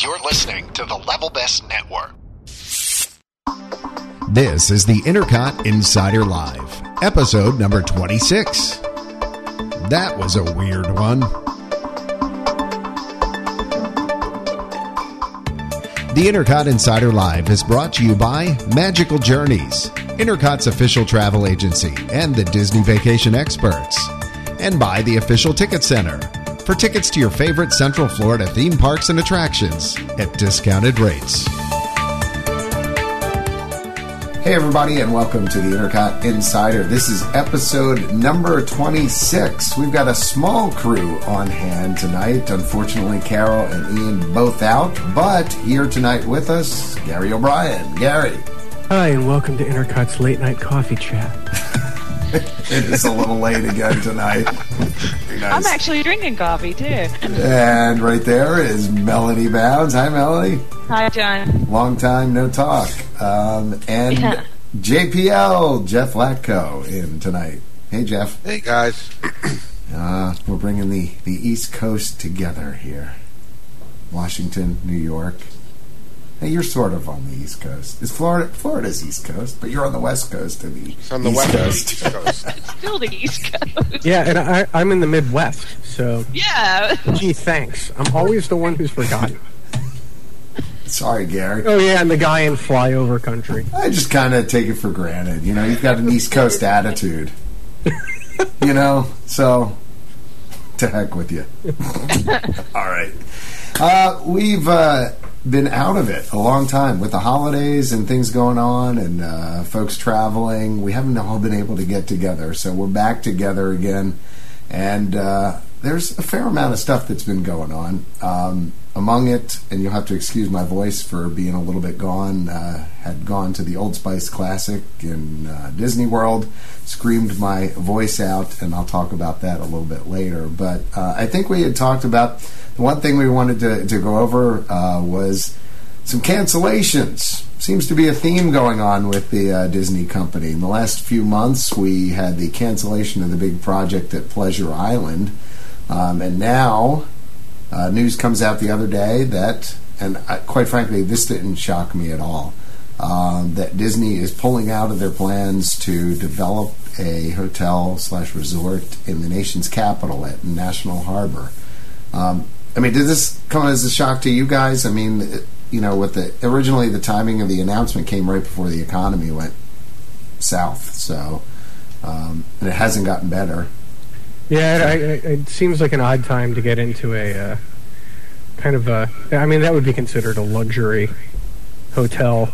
You're listening to the Level Best Network. This is the Intercot Insider Live, episode number 26. That was a weird one. The Intercot Insider Live is brought to you by Magical Journeys, Intercot's official travel agency, and the Disney Vacation Experts, and by the Official Ticket Center for tickets to your favorite Central Florida theme parks and attractions at discounted rates. Hey, everybody, and welcome to the Intercot Insider. This is episode number 26. We've got a small crew on hand tonight. Unfortunately, Carol and Ian both out, but here tonight with us, Gary O'Brien. Gary. Hi, and welcome to Intercot's late night coffee chat. it is a little late again tonight. Nice. I'm actually drinking coffee too. And right there is Melanie Bounds. Hi, Melanie. Hi, John. Long time no talk. Um, and yeah. JPL, Jeff Latko, in tonight. Hey, Jeff. Hey, guys. uh, we're bringing the, the East Coast together here. Washington, New York, Hey, you're sort of on the East Coast. Is Florida. Florida's East Coast, but you're on the West Coast of the it's on the East West Coast. Coast. it's still the East Coast. Yeah, and I, I'm in the Midwest, so yeah. Gee, thanks. I'm always the one who's forgotten. Sorry, Gary. Oh yeah, and the guy in flyover country. I just kind of take it for granted. You know, you've got an East Coast attitude. you know, so to heck with you. All right. Uh, we've uh, been out of it a long time with the holidays and things going on and uh, folks traveling. We haven't all been able to get together, so we're back together again. And uh, there's a fair amount of stuff that's been going on. Um, among it, and you'll have to excuse my voice for being a little bit gone, uh, had gone to the Old Spice Classic in uh, Disney World, screamed my voice out, and I'll talk about that a little bit later. But uh, I think we had talked about the one thing we wanted to, to go over uh, was some cancellations. Seems to be a theme going on with the uh, Disney company. In the last few months, we had the cancellation of the big project at Pleasure Island. Um, and now uh, news comes out the other day that, and I, quite frankly, this didn't shock me at all, um, that Disney is pulling out of their plans to develop a hotel slash resort in the nation's capital at National Harbor. Um, I mean, did this come as a shock to you guys? I mean, you know, with the originally the timing of the announcement came right before the economy went south, so um, and it hasn't gotten better. Yeah, it, it, it, seems like an odd time to get into a uh, kind of a. I mean, that would be considered a luxury hotel,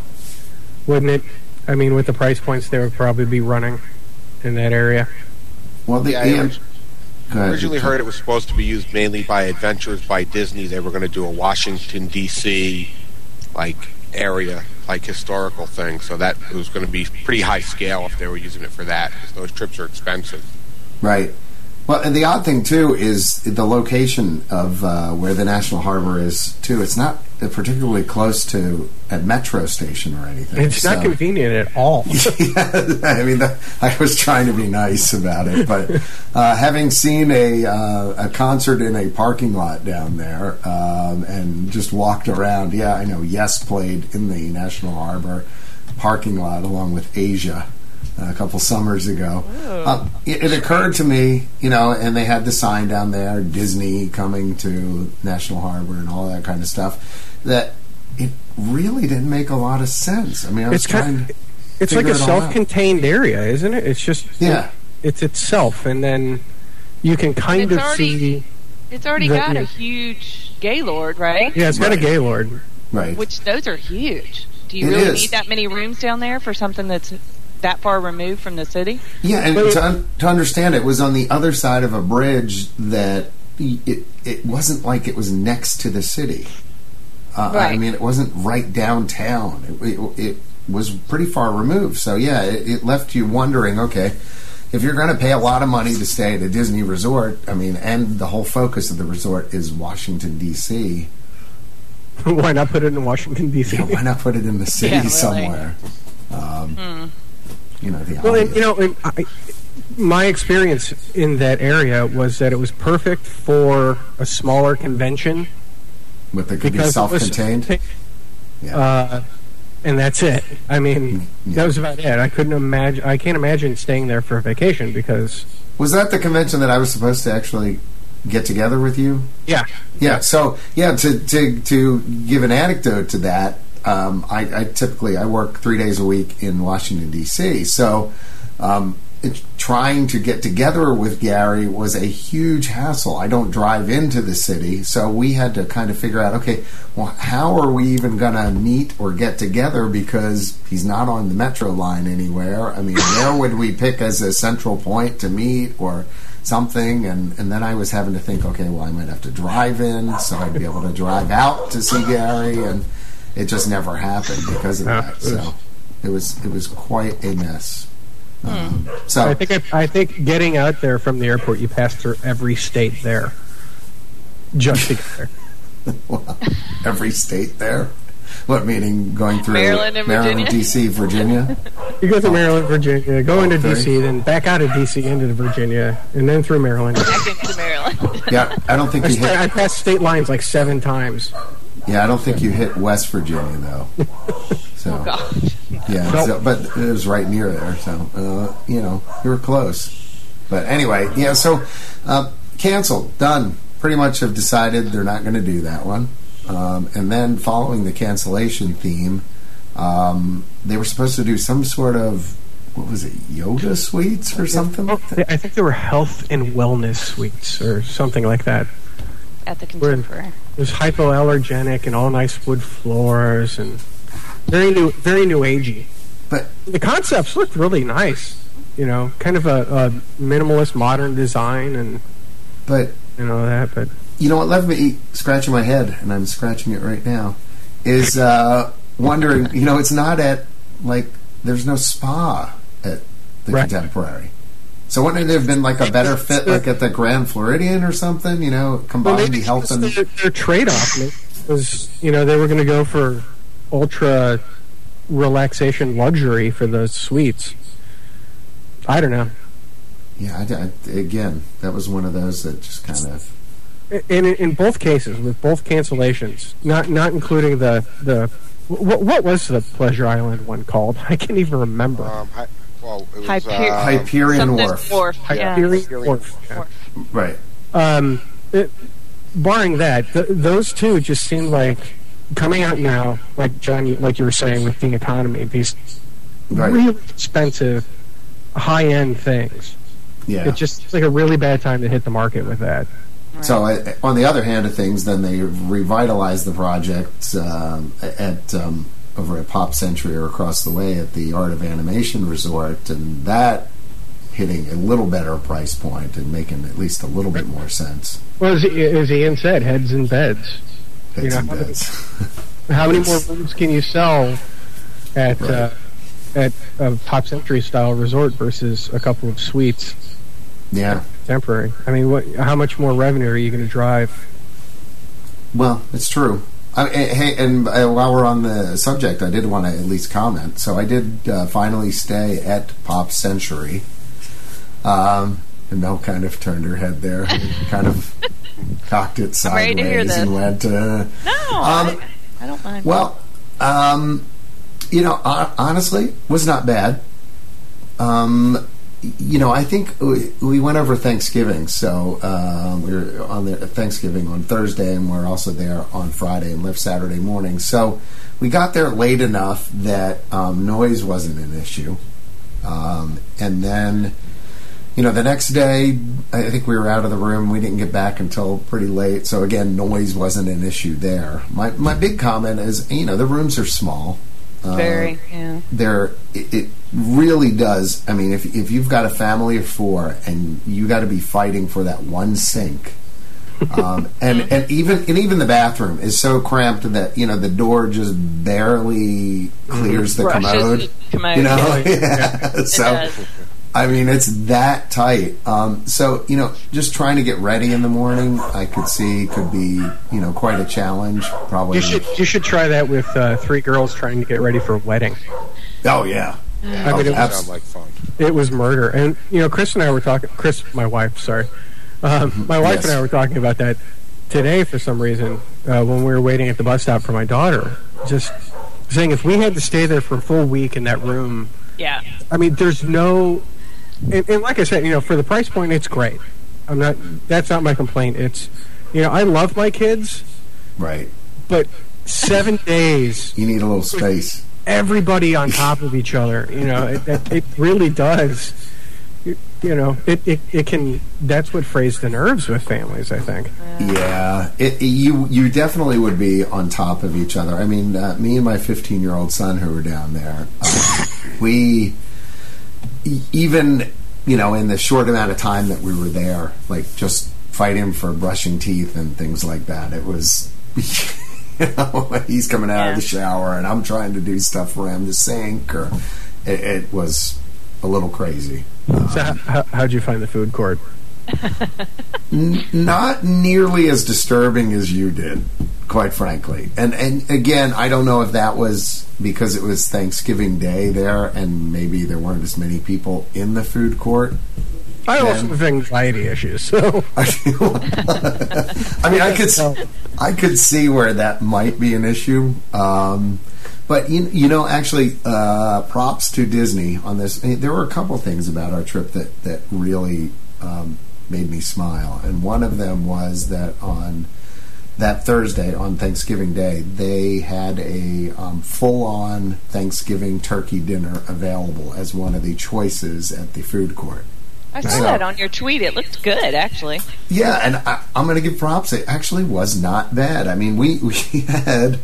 wouldn't it? I mean, with the price points they would probably be running in that area. Well, the yeah, I originally heard it was supposed to be used mainly by Adventures by Disney. They were going to do a Washington D.C. like area, like historical thing. So that was going to be pretty high scale if they were using it for that, because those trips are expensive. Right. Well, and the odd thing too is the location of uh, where the National Harbor is too. It's not particularly close to a metro station or anything. It's so. not convenient at all. yeah, I mean, the, I was trying to be nice about it, but uh, having seen a uh, a concert in a parking lot down there um, and just walked around, yeah, I know. Yes, played in the National Harbor parking lot along with Asia a couple summers ago. Uh, it, it, occurred to me, you know, and they had the sign down there, Disney coming to National Harbor and all that kind of stuff, that it really didn't make a lot of sense. I mean, I was it's trying kind of, It's like a it self-contained area, isn't it? It's just yeah, it, it's itself, and then you can kind of already, see. It's already the, got yeah. a huge Gaylord, right? Yeah, it's right. got a Gaylord. Right. Which those are huge. Do you it really is. need that many rooms down there for something that's that far removed from the city? Yeah, and to, to understand it was on the other side of a bridge that it it wasn't like it was next to the city. Uh, right. I mean, it wasn't right downtown. It, it, it was pretty far removed. So yeah, it, it left you wondering. Okay, if you're going to pay a lot of money to stay at a Disney resort, I mean, and the whole focus of the resort is Washington D.C. why not put it in Washington D.C.? Yeah, why not put it in the city Yeah, really. somewhere? Um, Hmm. You know, the Well, and, you know, and I, my experience in that area was that it was perfect for a smaller convention With the could be because it was- self-contained. Yeah. Uh, and that's it. I mean, Yeah. that was about it. I couldn't imagine. I can't imagine staying there for a vacation because, Was that the convention that I was supposed to actually get together with you? yeah, Yeah. So yeah, to to to give an anecdote to that, um, I, I typically I work three days a week in Washington D.C. So um, it, trying to get together with Gary was a huge hassle. I don't drive into the city, so we had to kind of figure out, okay, well, how are we even going to meet or get together because he's not on the metro line anywhere. I mean, where would we pick as a central point to meet or something? And and then I was having to think, okay, well, I might have to drive in, so I'd be able to drive out to see Gary, and it just never happened because of that. So it was it was quite a mess. Um, so I think I, I think getting out there from the airport, you pass through every state there, just to get there. Wow. Every state there? What meaning going through Maryland and Maryland, Virginia? DC, Virginia? You go through Maryland, Virginia, go into Okay. DC, then back out of DC into Virginia, and then through Maryland. Back into Maryland. Yeah, I don't think I, you swear, I passed state lines like seven times. Yeah, I don't think you hit West Virginia though. So Oh God. yeah, Nope. so, but it was right near there. So uh, you know, you were close. But anyway, yeah. So uh, canceled, done. Pretty much have decided they're not going to do that one. Um, and then following the cancellation theme, um, they were supposed to do some sort of what was it, yoga suites or something? Oh, I think there were health and wellness suites or something like that. At the We're contemporary. It was hypoallergenic and all nice wood floors and very new, very new agey. But The concepts looked really nice. You know, kind of a, a minimalist, modern design, and but you know that. But you know what left me scratching my head, and I'm scratching it right now, is uh, wondering. You know, it's not at like there's no spa at the Right. Contemporary. So wouldn't it have been like a better fit, like at the Grand Floridian or something? You know, Well, combine maybe the health and their, their trade-off was you know they were going to go for ultra relaxation luxury for those suites. I don't know. yeah. I, I- again, that was one of those that just kind of In, in both cases, with both cancellations, not not including the the what, what was the Pleasure Island one called? I can't even remember. Um, I, well, it was Hyper- uh, Hyperion Something Wharf, Wharf. Yeah. Hyperion Wharf. Yeah. right? Um, it, barring that, th- those two just seem like coming out now, like John, like you were saying with the economy, these Right. really expensive, high-end things. Yeah. It just it's like a really bad time to hit the market with that. So, uh, on the other hand of things, then they revitalized the project um, at um, over at Pop Century or across the way at the Art of Animation Resort, and that hitting a little better price point and making at least a little bit more sense. Well, as, as Ian said, heads and beds. Heads You and know, beds. How many more rooms can you sell at Right. uh, at a Pop Century style resort versus a couple of suites? yeah. Temporary. I mean, what? How much more revenue are you going to drive? Well, it's true. I, eh, hey, and uh, while we're on the subject, I did want to at least comment. So I did uh, finally stay at Pop Century. Um, and Mel kind of turned her head there, kind of cocked it I'm ready to hear sideways, and went. Uh, No, Um, I, I don't mind. well, um, you know, honestly, was not bad. Um, you know, I think we, we went over Thanksgiving, so um, we were on the, Thanksgiving on Thursday, and we're also there on Friday and left Saturday morning. So we got there late enough that um, noise wasn't an issue, um, and then. You know, the next day, I think we were out of the room. We didn't get back until pretty late. So again, noise wasn't an issue there. My my big comment is, you know, the rooms are small. Uh, Very, yeah. They're it, it really does. I mean, if if you've got a family of four and you got to be fighting for that one sink, um, and and even and even the bathroom is so cramped that you know the door just barely clears the commode. commode, You know, yeah. Yeah. So. I mean, it's that tight. Um, so, you know, just trying to get ready in the morning, I could see could be, you know, quite a challenge. Probably. You should you should try that with uh, three girls trying to get ready for a wedding. Oh yeah. I mean, Oh, it was, like fun. it was murder, and you know, Chris and I were talking. Chris, my wife, sorry, um, my wife Yes. and I were talking about that today for some reason. uh, when we were waiting at the bus stop for my daughter. Just saying, if we had to stay there for a full week in that room, Yeah. I mean, there's no, and, and like I said, you know, for the price point, it's great. I'm not. That's not my complaint. It's, you know, I love my kids, Right. but seven days, You need a little space. Everybody on top of each other. You know, it, it, it really does. You, know, it, it, it can. That's what frays the nerves with families. I think. Yeah, it, you you definitely would be on top of each other. I mean, uh, me and my 15 year old son who were down there, um, we even you know in the short amount of time that we were there, like just fighting for brushing teeth and things like that. It was. You know, he's coming out of the shower, and I'm trying to do stuff around the sink, or it, it was a little crazy. So, how, how, how'd you find the food court? N- not nearly as disturbing as you did, quite frankly. And and again, I don't know if that was because it was Thanksgiving Day there, and maybe there weren't as many people in the food court. I also have anxiety issues, so I mean, I could I could see where that might be an issue. Um, but you, you know, actually, uh, props to Disney on this. There were a couple things about our trip that that really um, made me smile, and one of them was that on that Thursday on Thanksgiving Day, they had a um, full-on Thanksgiving turkey dinner available as one of the choices at the food court. I saw So- that on your tweet. It looked good, actually. Yeah, and I, I'm going to give props. It actually was not bad. I mean, we we had.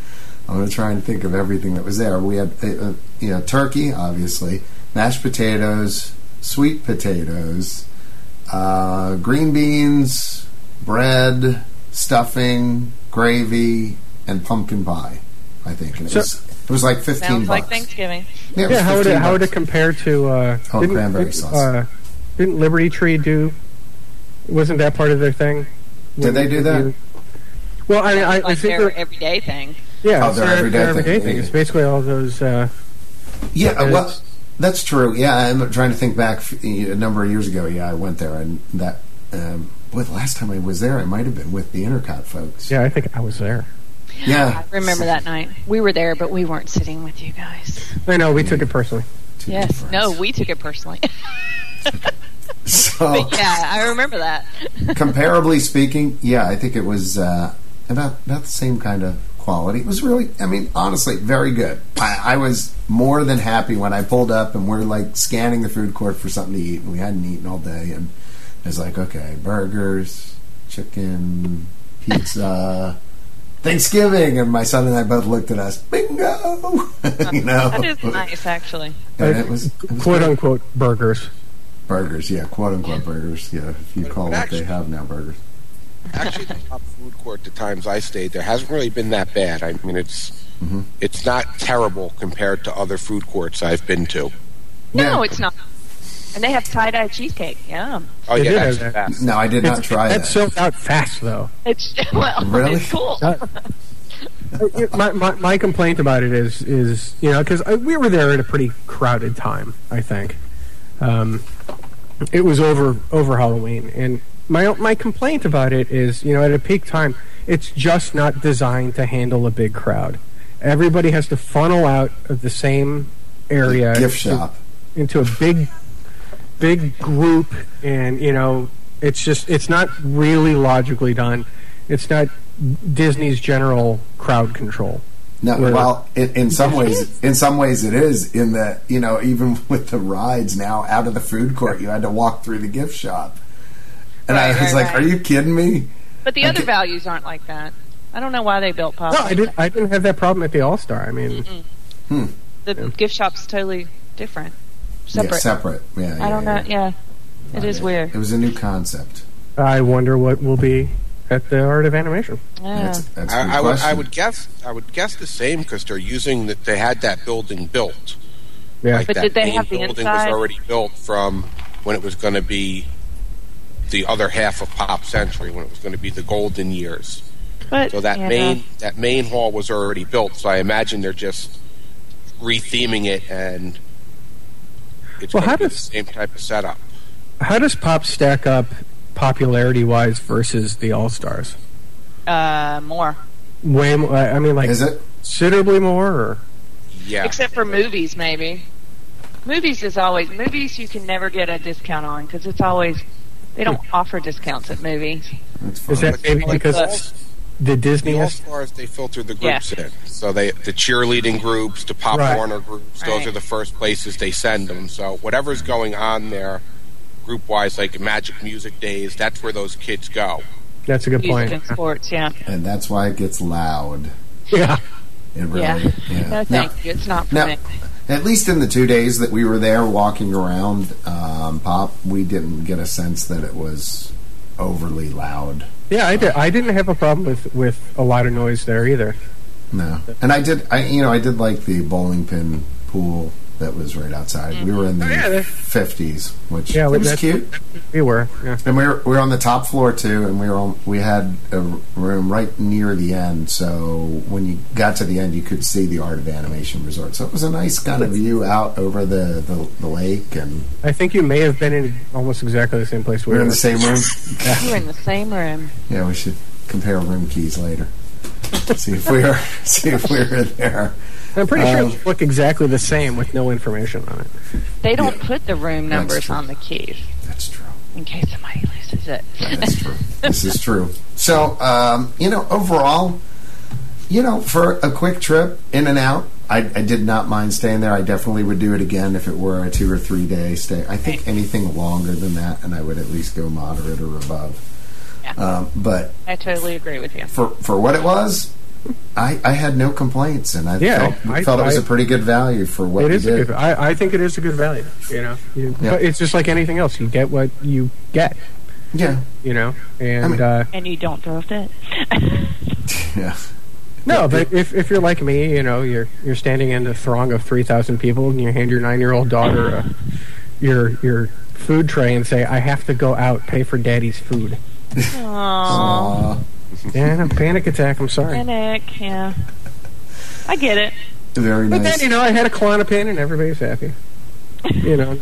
I'm going to try and think of everything that was there. We had, uh, uh, you know, turkey, obviously, mashed potatoes, sweet potatoes, uh, green beans, bread, stuffing, gravy, and pumpkin pie. I think and it So- was it was like 15 Sounds like. Thanksgiving. Yeah, yeah, how would it 15 how would it compare to? Uh, Oh, cranberry didn't, sauce. Uh, didn't Liberty Tree do? Wasn't that part of their thing? Did they do that? Well, I, I, I like think their they're, everyday thing. yeah, Oh, it's their their, everyday their everyday thing, thing. It's basically all those. Uh, Yeah, uh, well, that's true. Yeah, I'm trying to think back a number of years ago. Yeah, I went there, and that. Um, boy, the last time I was there, I might have been with the Intercot folks. yeah, I think I was there. yeah. I remember that night. We were there, but we weren't sitting with you guys. I know we took it personally. Two Yes. difference. No, we took it personally. So, yeah, I remember that. comparably speaking, yeah, I think it was uh, about about the same kind of quality. It was really, I mean, honestly, very good. I, I was more than happy when I pulled up and we're like scanning the food court for something to eat, and we hadn't eaten all day, and it's like, okay, burgers, chicken, pizza. Thanksgiving, and my son and I both looked at us. Bingo, you know. That is nice, actually. And it was, it was Quote great. unquote burgers. Burgers, yeah, quote unquote burgers, yeah. If you But- call but what actually- they have now burgers. Actually, the top food court, the times I stayed there, hasn't really been that bad. I mean, it's Mm-hmm. it's not terrible compared to other food courts I've been to. No, Yeah. it's not. And they have tie dye cheesecake. Yeah. Oh They yeah, that's have the No, I did not It's- try that That's sold out fast though. It's well, Really? it's cool. Uh, my, my my complaint about it is is you know because we were there at a pretty crowded time. I think um, it was over over Halloween, and my my complaint about it is you know at a peak time, it's just not designed to handle a big crowd. Everybody has to funnel out of the same area Gift shop. into a big big group and you know it's just it's not really logically done it's not disney's general crowd control No, Where- well, in, in some ways, in some ways, it is. In that, you know, even with the rides now out of the food court, you had to walk through the gift shop, and I was right, like, right. "Are you kidding me?" But the I other ca- values aren't like that. I don't know why they built pop. no i didn't i didn't have that problem at the all-star i mean hmm. The gift shop's totally different, separate. Yeah, separate. Yeah, yeah, I don't yeah. know. Yeah, it is weird. It was a new concept. i wonder what will be at the art of animation Yeah. That's, that's a good I, I would I would guess I would guess the same because they're using that they had that building built. yeah Like But that did they main have the building inside? was already built from when it was going to be the other half of Pop Century when it was going to be the golden years. But So that you know, main that main hall was already built. So I imagine they're just retheming it and it's Well, going how to be the same type of setup. how does pop stack up popularity wise versus the all-stars uh, more. way more. I mean, like Is it? considerably more. Or Yeah. Except for movies, maybe. Movies is always movies. You can never get a discount on because it's always they don't offer discounts at movies. That's is that maybe Like because the- it's the Disney? The All Stars, they filter the groups Yeah. in. So they the cheerleading groups, the Pop Right. Warner groups, those Right. are the first places they send them. So whatever's going on there, group wise, like Magic Music Days, that's where those kids go. That's a good Music point. and sports, yeah. and that's why it gets loud. Yeah. It really, Yeah. yeah. No, Now- thank you. It's not for now, me. at least in the two days that we were there walking around um, Pop, we didn't get a sense that it was overly loud. Yeah, I, did, I didn't have a problem with, with a lot of noise there either. No, and I did. I you know I did like the bowling pin pool that was right outside. We were in the Oh, yeah, fifties, which Yeah, it was cute. We were. Yeah. And we were we were on the top floor too, and we were on, we had a room right near the end. So when you got to the end, you could see the Art of Animation Resort. So it was a nice kind of view out over the the, the lake, and I think you may have been in almost exactly the same place we were in the same room. You were in the same room. Yeah, we should compare room keys later. see if we are see if we were there. I'm pretty sure Um, it look exactly the same with no information on it. They don't Yeah. put the room numbers on the keys That's true. in case somebody loses it. That's true. this is true. So, um, you know, overall, you know, for a quick trip in and out, I, I did not mind staying there. I definitely would do it again if it were a two or three day stay. I think anything longer than that, and I would at least go moderate or above. Yeah. Um, but I totally agree with you. for for what it was, I, I had no complaints, and I Yeah, felt, I- felt it was I- a pretty good value for what It we is a did. good. I, I think it is a good value. You know, you, Yeah. but it's just like anything else. You get what you get. yeah, You know, and mean- uh, And you don't throw a fit. yeah. no, but if if you're like me, you know, you're you're standing in a throng of three thousand people, and you hand your nine year old daughter uh, your your food tray and say, "I have to go out, pay for daddy's food." Aww. Aw, Yeah, a panic attack. I'm sorry. Panic, yeah. I get it. very nice. But then, you know, I had a Klonopin and everybody's happy. You know,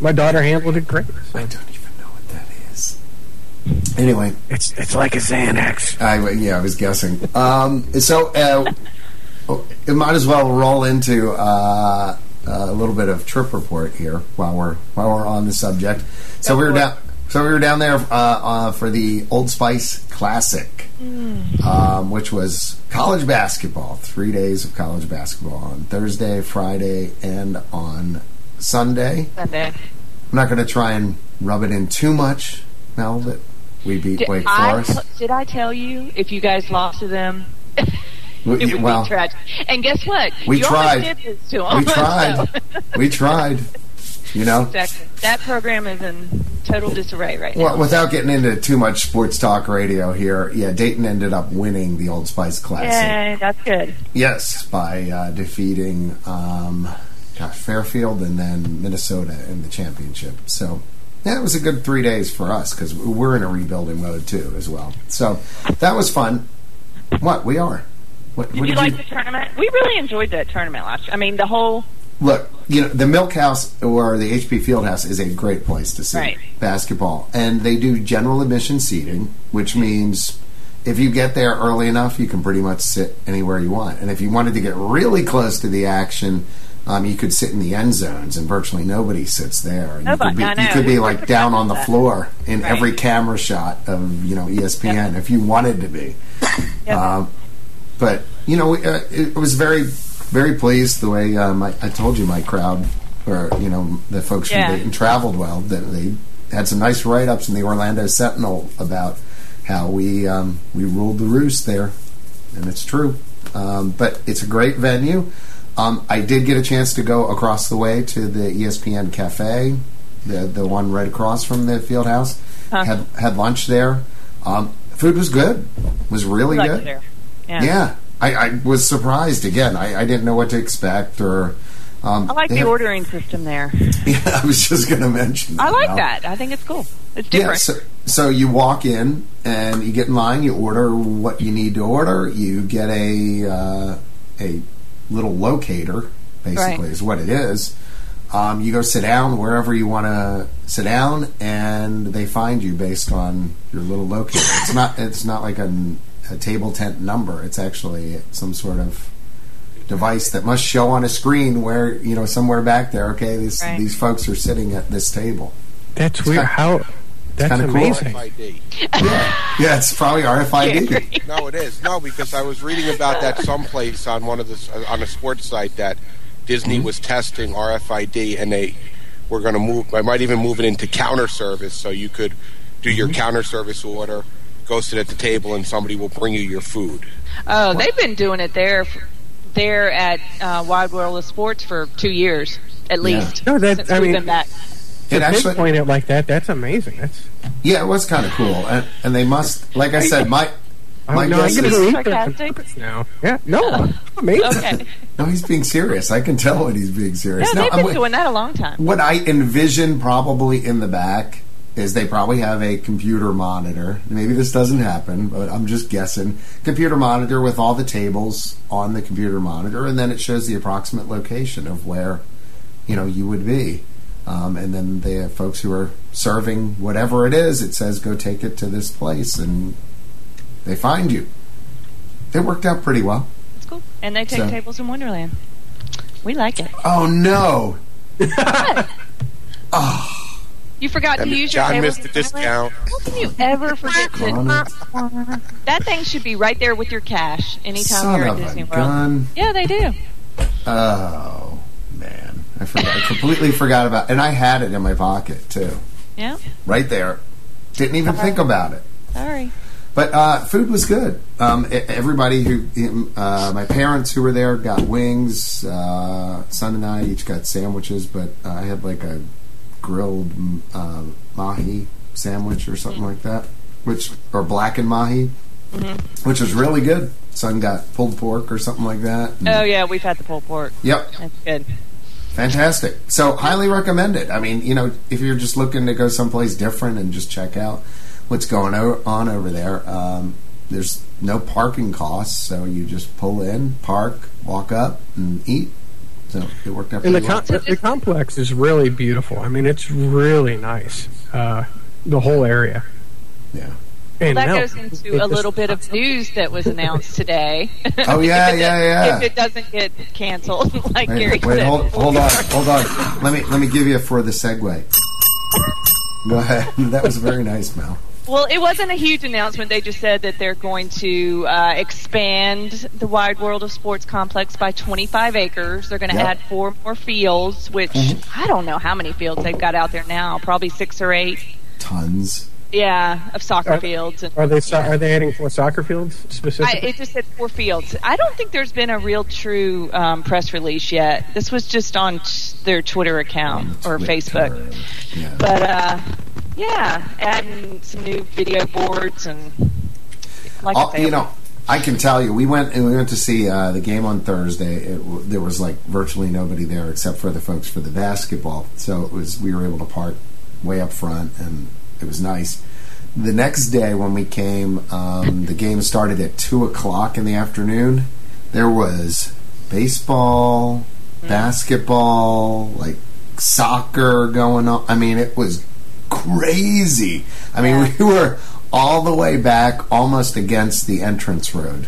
my daughter handled it great. I don't even know what that is. Anyway, It's it's like a Xanax. I yeah, I was guessing. Um, so uh, oh, it might as well roll into uh, a little bit of trip report here while we're while we're on the subject. So we were down. So we were down there uh, uh, for the Old Spice Classic, um, which was college basketball. Three days of college basketball on Thursday, Friday, and on Sunday. Sunday. I'm not going to try and rub it in too much, Mel, that we beat Did Wake I, Forest. t- did I tell you if you guys lost to them, it would well, be tragic? And guess what? We you tried. did this to them. we tried. we tried. You know, exactly. That program is in total disarray right now. well, without getting into too much sports talk radio here, yeah, Dayton ended up winning the Old Spice Classic. Yay, that's good. Yes, by uh, defeating um, gosh, Fairfield and then Minnesota in the championship. So, yeah, it was a good three days for us because we're in a rebuilding mode too, as well. So that was fun. What we are? What, Did what you like the tournament? We really enjoyed that tournament last year. I mean, the whole Look, you know, the Milk House or the HP Field House is a great place to see Right. basketball. And they do general admission seating, which means if you get there early enough, you can pretty much sit anywhere you want. And if you wanted to get really close to the action, um, you could sit in the end zones, and virtually nobody sits there. And Nobody- you could be, you could be like down on the surprised at that. floor in Right. every camera shot of you know ESPN if you wanted to be. Yep. Um, but you know, we, uh, it was very, very pleased the way um, I, I told you my crowd, or you know, the folks from Dayton traveled well. That they had some nice write ups in the Orlando Sentinel about how we um, we ruled the roost there, and it's true. Um, but it's a great venue. Um, I did get a chance to go across the way to the ESPN Cafe, the the one right across from the field house. Huh. Had had lunch there. Um, food was good. Was really we good. Yeah. Yeah, I, I was surprised again. I, I didn't know what to expect, or um, I like the have- ordering system there. Yeah, I was just going to mention. I like Mel. that. I think it's cool. It's Yeah, different. so, so you walk in and you get in line. You order what you need to order. You get a uh, a little locator, basically, Right. is what it is. Um, you go sit down wherever you want to sit down, and they find you based on your little locator. It's not. It's not like an, a table tent number. It's actually some sort of device that must show on a screen where you know somewhere back there. Okay, these Right. these folks are sitting at this table. That's weird. kind- How? That's kinda cool. amazing. RFID. Yeah, it's probably RFID. No, it is no because I was reading about that someplace on one of the on a sports site that Disney Mm-hmm. was testing RFID and they were going to move. I might even move it into counter service so you could do your Mm-hmm. counter service order, go sit at the table, and somebody will bring you your food. Oh, they've been doing it there, there at uh, Wide World of Sports for two years at Yeah. least. No, that- since I we've mean- been back. It to actually, pinpoint it like that, that's amazing. That's yeah, it was kind of cool, and, and they must, like I said, my my I, no, I guess get is, to eat Sarcastic? now. Yeah, no, amazing. Okay. no, he's being serious. I can tell when he's being serious. No, No, they've I'm been doing that a long time. what I envision probably in the back is they probably have a computer monitor. Maybe this doesn't happen, but I'm just guessing. Computer monitor with all the tables on the computer monitor, and then it shows the approximate location of where you know you would be. Um, and then they have folks who are serving whatever it is. It says go take it to this place, and they find you. It worked out pretty well. It's cool. And they take So- tables in Wonderland. We like it. Oh no! You forgot to use your John missed the discount. How can you ever forget Darn to? That thing should be right there with your cash anytime Son you're at a Disney World. gun! Yeah, they do. Oh man, I forgot. I completely forgot about. And I had it in my pocket too, Yeah. right there. Didn't even think about it. Sorry. But uh, food was good. Um, everybody who, uh, my parents who were there got wings. Uh, son and I each got sandwiches, but uh, I had like a grilled uh, mahi sandwich or something like that, which or blackened mahi, which was really good. Son got pulled pork or something like that. Oh yeah, we've had the pulled pork. Yep, That's good. Fantastic. So highly recommend it. I mean, you know, if you're just looking to go someplace different and just check out what's going on over there, um, there's no parking costs, so you just pull in, park, walk up, and eat. So it worked out And the, pretty well. the complex is really beautiful. I mean, it's really nice. Uh, the whole area. Yeah. And That goes into a little bit of news that was announced today. Oh yeah, If it- yeah, yeah. If it doesn't get canceled, like Gary Wait, wait said. hold, hold on, hold on. Let me let me give you a for the segue. Go ahead. That was very nice, Mel. Well, it wasn't a huge announcement. They just said that they're going to uh, expand the Wide World of Sports complex by 25 acres. They're going to Yep. add four more fields, which Mm-hmm. I don't know how many fields they've got out there now. Probably six or eight. Tons. Yeah, of soccer Uh, fields. And, Are they so- are they adding four soccer fields I, specifically? it just said four fields. I don't think there's been a real true um, press release yet. This was just on t- their Twitter account or Twitter. Facebook. Yeah. But uh, yeah, adding some new video boards and like say, you know, I can tell you, we went and we went to see uh, the game on Thursday. It, w- there was like virtually nobody there except for the folks for the basketball. So it was we were able to park way up front, and it was nice. The next day when we came, um, the game started at two o'clock in the afternoon. There was baseball, basketball, like soccer going on. I mean, it was crazy. I mean, Yeah. we were all the way back, almost against the entrance road.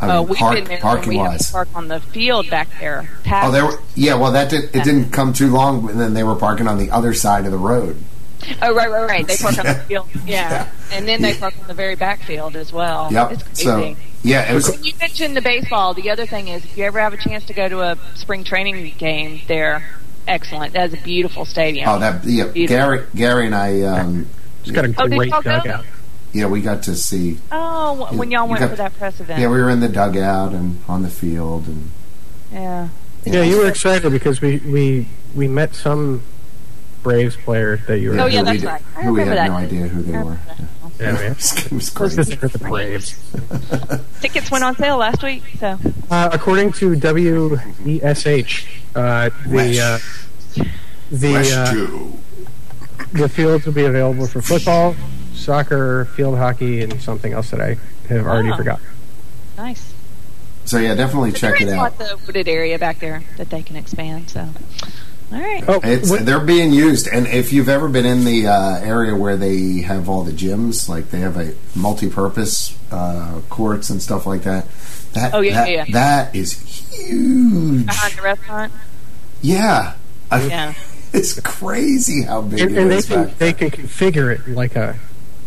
I Oh, mean, we've park, been there. parking we wise. park on the field back there. Past, Oh, they were. Yeah, well, that did, it didn't come too long, and then they were parking on the other side of the road. oh, right, right, right. They park on the field. Yeah, Yeah. and then they Yeah. park on the very back field as well. Yep. it's crazy. So yeah, it was. When you mentioned the baseball, the other thing is if you ever have a chance to go to a spring training game there, excellent. That's a beautiful stadium. Oh, that yeah. Beautiful. Gary, Gary, and I. Um, It's got a Oh, great y'all go? dugout. yeah, we got to see. Oh, when You- y'all went got- for that press event. Yeah, we were in the dugout and on the field, and yeah. Yeah, you were excited because we we we met some Braves player that you were. Oh, yeah, who we right. I Who we had remember no idea who they I were. that. Yeah. Yeah, man. it was, it was Because crazy. the Braves. Tickets went on sale last week, so Uh, according to WESH, uh, the uh, the Flesh uh, the fields will be available for football, soccer, field hockey, and something else that I have already Wow. forgotten. nice. So yeah, definitely check it it is out. lots of wooded area back there that they can expand. So All right. Oh, It's, they're being used, and if you've ever been in the uh, area where they have all the gyms, like they have a multi-purpose uh, courts and stuff like that. That Oh, yeah, that, yeah, yeah. that is huge. Behind the restaurant. Yeah, I- Yeah. it's crazy how big and, it and they is can back they can configure it like a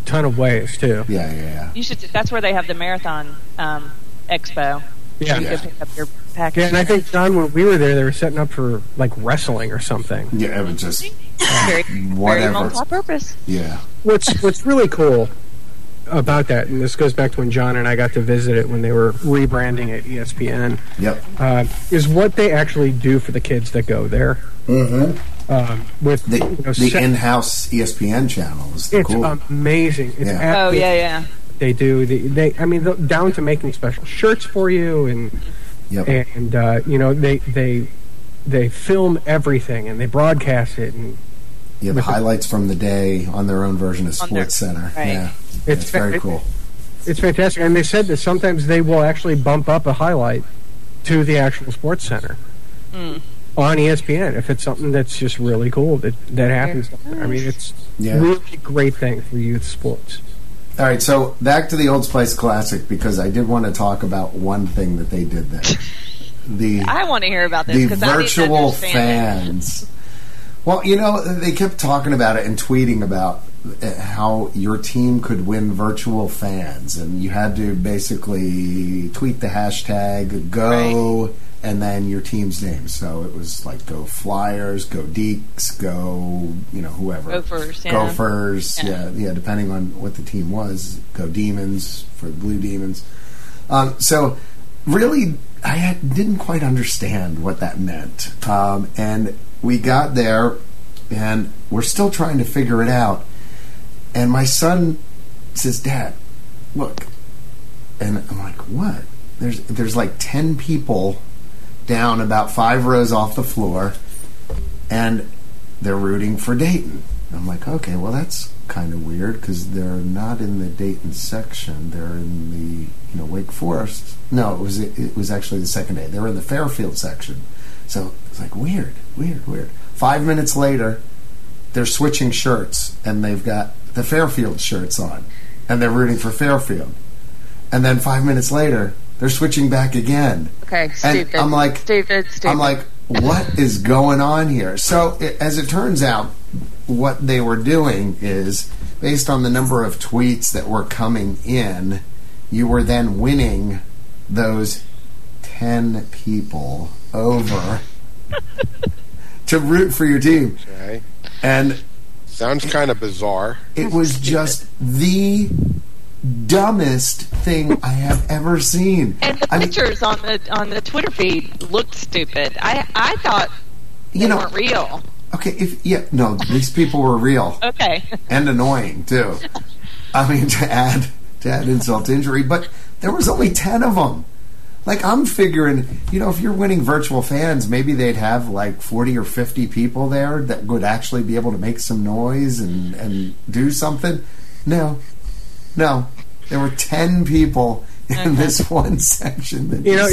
ton of ways too. Yeah, yeah, yeah. You should. That's where they have the marathon um, expo. Yeah. You Yeah. can pick up your package. Yeah, and I think John, when we were there, they were setting up for like wrestling or something. Yeah, it was just very, very whatever. multi-purpose. Yeah, What's What's really cool about that, and this goes back to when John and I got to visit it when they were rebranding it E ESPN, yep. uh, is what they actually do for the kids that go there. Mm-hmm. Um, with The, you know, the set- in-house ESPN channel is the it's cool. amazing. It's Yeah. Oh yeah, yeah. They do. They, they I mean, th- down to making special shirts for you, and yep. and uh, you know they they they film everything and they broadcast it, and You have with the- highlights from the day on their own version of On their- Sports Center. right. Yeah, It's it's, very fa- cool. it's fantastic. And they said that sometimes they will actually bump up a highlight to the actual Sports Center Mm. on ESPN if it's something that's just really cool that that happens. I mean, it's Yeah. really great thing for youth sports. All right, so back to the Old Spice Classic because I did want to talk about one thing that they did there. The I want to hear about this the because I need to virtual understand it. fans. Well, you know, they kept talking about it and tweeting about uh, how your team could win virtual fans, and you had to basically tweet the hashtag go and then your team's name. So it was like go Flyers, go Deacs, go you know whoever, Gophers, yeah. Gophers, Yeah. yeah, yeah, depending on what the team was, go Demons for the Blue Demons. Um, so really, I had, didn't quite understand what that meant. Um, and we got there, and we're still trying to figure it out. And my son says, "Dad, look," and I'm like, "What?" There's there's like ten people down about five rows off the floor, and they're rooting for Dayton. I'm like, okay, well that's kind of weird because they're not in the Dayton section. They're in the you know Wake Forest. No, it was it was actually the second day. They were in the Fairfield section. So it's like weird, weird, weird. Five minutes later, they're switching shirts and they've got the Fairfield shirts on, and they're rooting for Fairfield. And then five minutes later, they're switching back again. Okay, stupid. I'm like- stupid, stupid. I'm like, what is going on here? So, it, as it turns out, what they were doing is based on the number of tweets that were coming in, you were then winning those 10 people over to root for your team. Okay. And Sounds kind of bizarre. it was just the dumbest thing I have ever seen. and the I mean, pictures on the on the Twitter feed looked stupid. I I thought they you know, weren't real. okay, if yeah, no, these people were real. Okay, and annoying too. I mean, to add to add insult to injury, but there was only ten of them. Like I'm figuring, you know, if you're winning virtual fans, maybe they'd have like forty or fifty people there that would actually be able to make some noise and and do something. No, no, there were ten people in this one section that You know,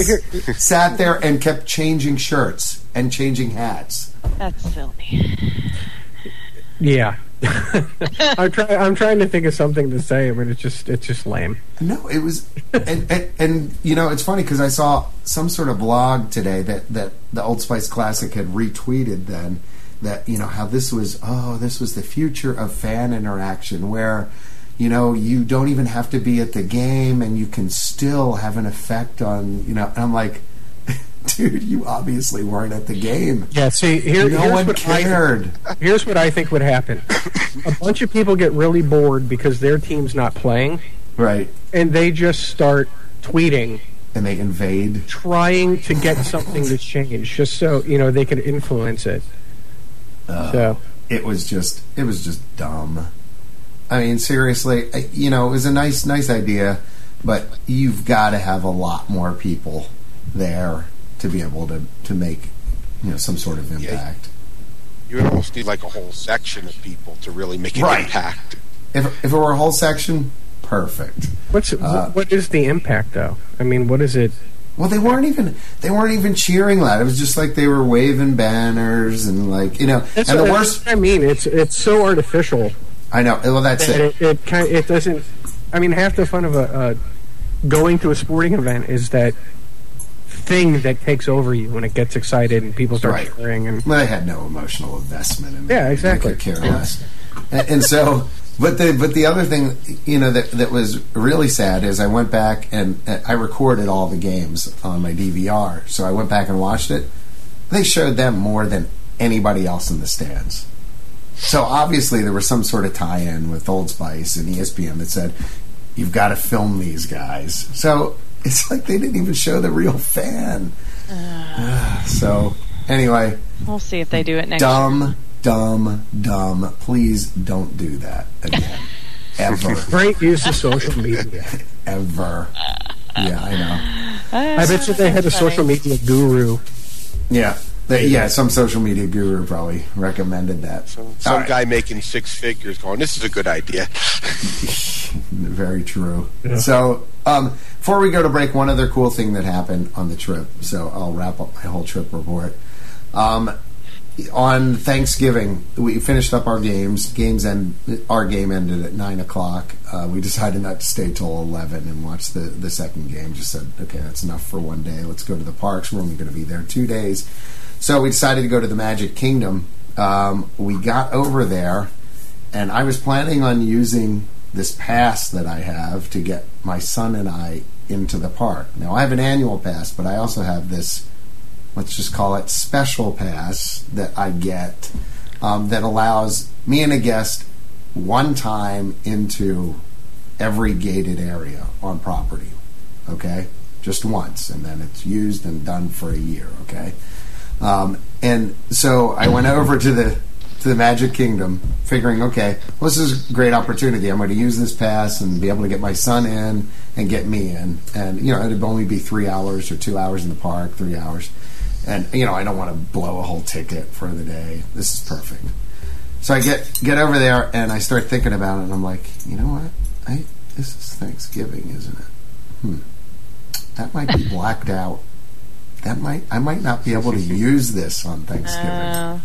sat there and kept changing shirts and changing hats. that's silly. Yeah, I'm trying. I'm trying to think of something to say, but it's just it's just lame. No, it was, and, and, and you know, it's funny because I saw some sort of blog today that that the Old Spice Classic had retweeted. Then that you know how this was, oh, this was the future of fan interaction, where you know you don't even have to be at the game and you can still have an effect on you know. And I'm like, dude, you obviously weren't at the game. Yeah. See, here, No here's one what I- cared. Here's what I think would happen: a bunch of people get really bored because their team's not playing, Right, and they just start tweeting, and they invade. trying to get something to change, just so you know they could influence it. Uh, so it was just it was just dumb. I mean, seriously, you know, it was a nice nice idea, but you've got to have a lot more people there to be able to to make you know some sort of impact. You would almost need like a whole section of people to really make an Right. impact. If if it were a whole section, perfect. what's Uh, what is the impact though? I mean, what is it? Well, they weren't even they weren't even cheering loud. It was just like they were waving banners and like you know. That's and what, the worst, I mean, it's it's so artificial. I know. Well, that's that it. It, it kind it doesn't. I mean, half the fun of a, a going to a sporting event is that thing that takes over you when it gets excited and people start Right. cheering and I had no emotional investment in. Yeah, exactly. I could care less. and, and so, but the but the other thing, you know, that that was really sad is I went back and uh, I recorded all the games on my DVR. So I went back and watched it. They showed them more than anybody else in the stands. So obviously there was some sort of tie-in with Old Spice and ESPN that said you've got to film these guys. So it's like they didn't even show the real fan. Uh. so anyway, We'll see if they do it next year. dumb, dumb, dumb. Please don't do that again. Ever, great use of social media. ever. Yeah, I know. Uh, I bet you they had a Funny. social media guru. Yeah, They- yeah. Some social media guru probably recommended that. Some, some All right. guy making six figures going, this is a good idea. Very true. So, um, before we go to break, one other cool thing that happened on the trip. So, I'll wrap up my whole trip report. Um, on Thanksgiving, we finished up our games. Games end. Our game ended at nine o'clock. Uh, we decided not to stay till eleven and watch the the second game. Just said, okay, that's enough for one day. Let's go to the parks. We're only going to be there two days. So we decided to go to the Magic Kingdom. Um, we got over there, and I was planning on using this pass that I have to get my son and I into the park. Now I have an annual pass, but I also have this let's just call it special pass that I get um, that allows me and a guest one time into every gated area on property. Okay, just once, and then it's used and done for a year. Okay, um, and so I went over to the to the Magic Kingdom, figuring, okay, well, this is a great opportunity. I'm going to use this pass and be able to get my son in and get me in, and you know, it'd only be three hours or two hours in the park, three hours, and you know, I don't want to blow a whole ticket for the day. This is perfect. So I get get over there and I start thinking about it, and I'm like, you know what? I this is Thanksgiving, isn't it? Hmm. That might be blacked out. That might I might not be able to use this on Thanksgiving. Uh,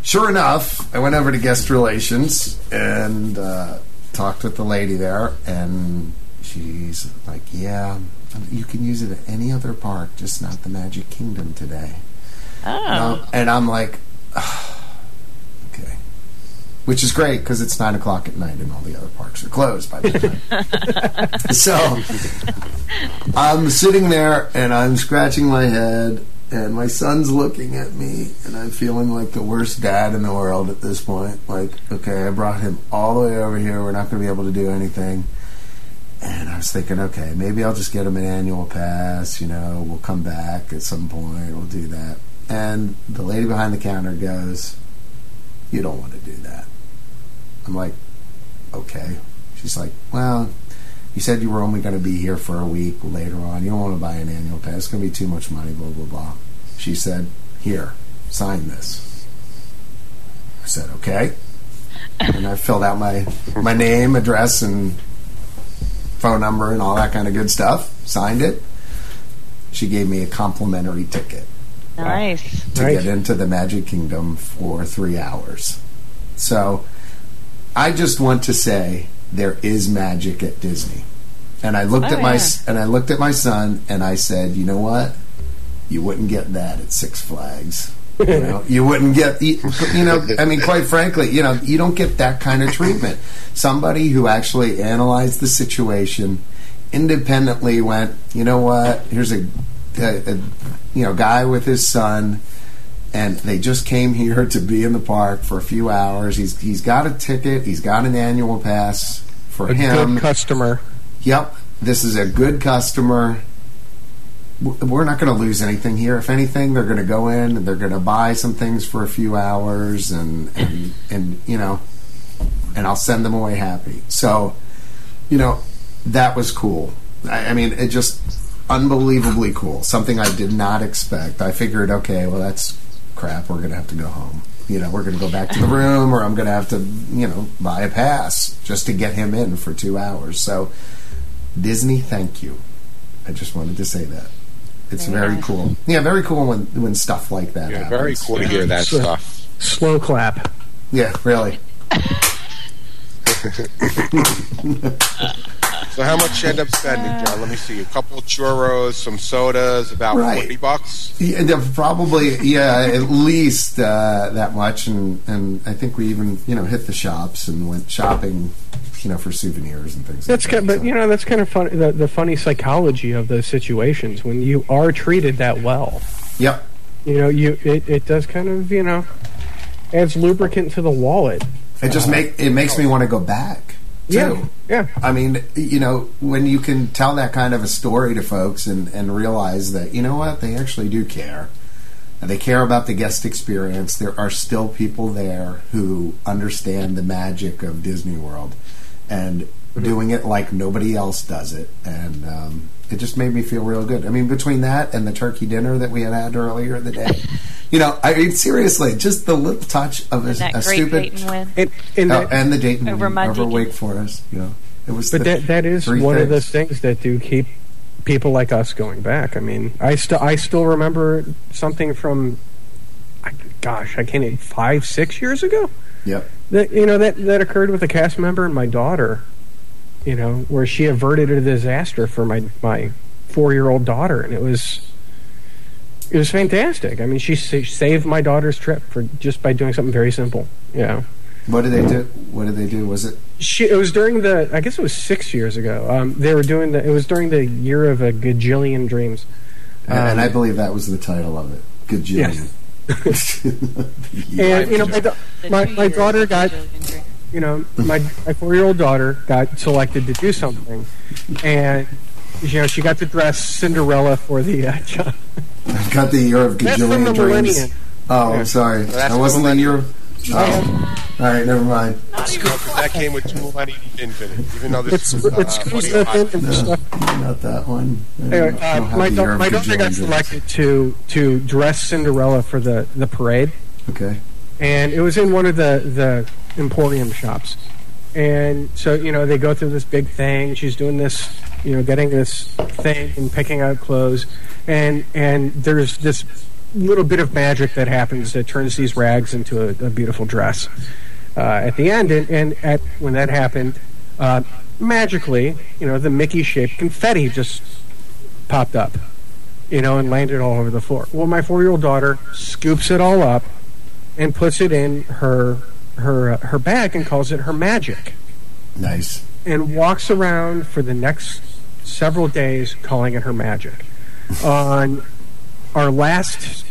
Sure enough, I went over to guest relations and uh, talked with the lady there, and she's like, "Yeah, you can use it at any other park, just not the Magic Kingdom today." oh. Um, and I'm like, okay. Which is great because it's nine o'clock at night and all the other parks are closed by that time. so I'm sitting there and I'm scratching my head, and my son's looking at me, and I'm feeling like the worst dad in the world at this point. Like, okay, I brought him all the way over here. We're not going to be able to do anything. And I was thinking, okay, maybe I'll just get him an annual pass. You know, we'll come back at some point. We'll do that. And the lady behind the counter goes, You don't want to do that. I'm like, Okay. She's like, Well, you said you were only going to be here for a week later on. You don't want to buy an annual pass. It's going to be too much money, blah, blah, blah. She said, Here, sign this. I said, Okay. And I filled out my, my name, address, and phone number, and all that kind of good stuff. Signed it. She gave me a complimentary ticket Nice. to Right. get into the Magic Kingdom for three hours. So I just want to say there is magic at Disney. And I looked Oh, at my yeah. and I looked at my son and I said, you know what? You wouldn't get that at Six Flags. You know, you wouldn't get you you know. I mean, quite frankly, you know, you don't get that kind of treatment. Somebody who actually analyzed the situation independently went, you know what? Here's a, a, a you know guy with his son and they just came here to be in the park for a few hours. He's he's got a ticket. He's got an annual pass for A him. good customer. Yep, this is a good customer. We're not going to lose anything here. If anything, they're going to go in and they're going to buy some things for a few hours, and and and you know, and I'll send them away happy. So, you know, that was cool. I, I mean, it just unbelievably cool. Something I did not expect. I figured, okay, well, that's crap. We're going to have to go home. You know, we're going to go back to the room, or I'm going to have to, you know, buy a pass just to get him in for two hours. So, Disney, thank you. I just wanted to say that. It's Very very cool. Yeah, very cool when when stuff like that Yeah, happens. very cool to hear that So- stuff. Slow clap. Yeah, really. So how much you end up spending, John? Let me see. A couple of churros, some sodas, about Right. forty bucks. Yeah, they're probably yeah, at least uh, that much, and and I think we even you know hit the shops and went shopping, you know, for souvenirs and things. That's like kind, that. but so. you know that's kind of funny. The, the funny psychology of those situations when you are treated that well, Yep. you know, you it, it does kind of you know adds lubricant to the wallet. It just make it makes me want to go back. Too. Yeah, yeah. I mean, you know, when you can tell that kind of a story to folks and, and realize that, you know what, they actually do care. And they care about the guest experience. There are still people there who understand the magic of Disney World and doing it like nobody else does it. And um, it just made me feel real good. I mean, between that and the turkey dinner that we had had earlier in the day, you know, I mean, seriously, just the little touch of a, that a great stupid. Dayton win. And, and that, and the Dayton Over over, my over Wake Forest. You know, it was. but that that is three one of those things that do keep people like us going back. I mean, I still I still remember something from, I- gosh, I can't even five six years ago. Yep. that you know that that occurred with a cast member and my daughter you know where she averted a disaster for my my four year old daughter and it was it was fantastic i mean she sa- saved my daughter's trip for just by doing something very simple yeah What did they do? What did they do? Was it? she it was during the i guess it was six years ago um, they were doing the it was during the year of a gajillion dreams and Um, I believe that was the title of it. Gajillion. and you know my, my, my daughter got Brazilian dream. You know, my, my four year old daughter got selected to do something, and you know she got to dress Cinderella for the uh, John. I've got the year of That's Gajillion the dreams. Millennium. Oh, I'm sorry. That's that wasn't the the year. of- Oh. All right, never mind. Because that came with two Millennium Infinite, even though this It's is uh, it's squeezed audio up in podcast. and stuff. Not that one. Anyway, uh, my, da- my daughter got selected to to dress Cinderella for the the parade, Okay. and it was in one of the the Emporium shops. And so you know they go through this big thing. She's doing this, you know, getting this thing and picking out clothes, and and there's this little bit of magic that happens that turns these rags into a, a beautiful dress uh, at the end. And, and at when that happened, uh, magically, you know, the Mickey shaped confetti just popped up, you know, and landed all over the floor. Well, my four year old daughter scoops it all up and puts it in her her uh, her bag and calls it her magic, Nice. and walks around for the next several days calling it her magic. On our last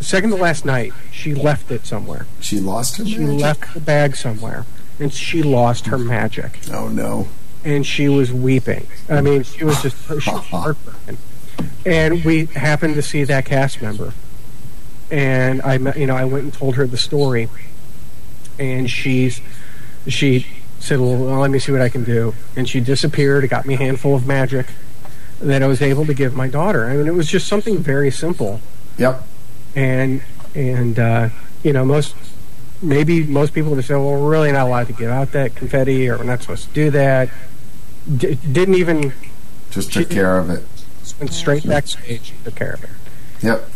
second to last night, she left it somewhere. She lost her She magic. left the bag somewhere, and she lost her magic Oh no. and she was weeping. I mean, she was just she was heartbroken. And we happened to see that cast member, and I, you know, I went and told her the story, and she's she said, "Well, let me see what I can do," and she disappeared. It got me a handful of magic that I was able to give my daughter. I mean, it was just something very simple, Yep. and and uh, you know, most maybe most people would say, "Well, we're really not allowed to give out that confetti, or we're not supposed to do that." D- didn't even Just took care of it. went straight backstage took care of it. Yep.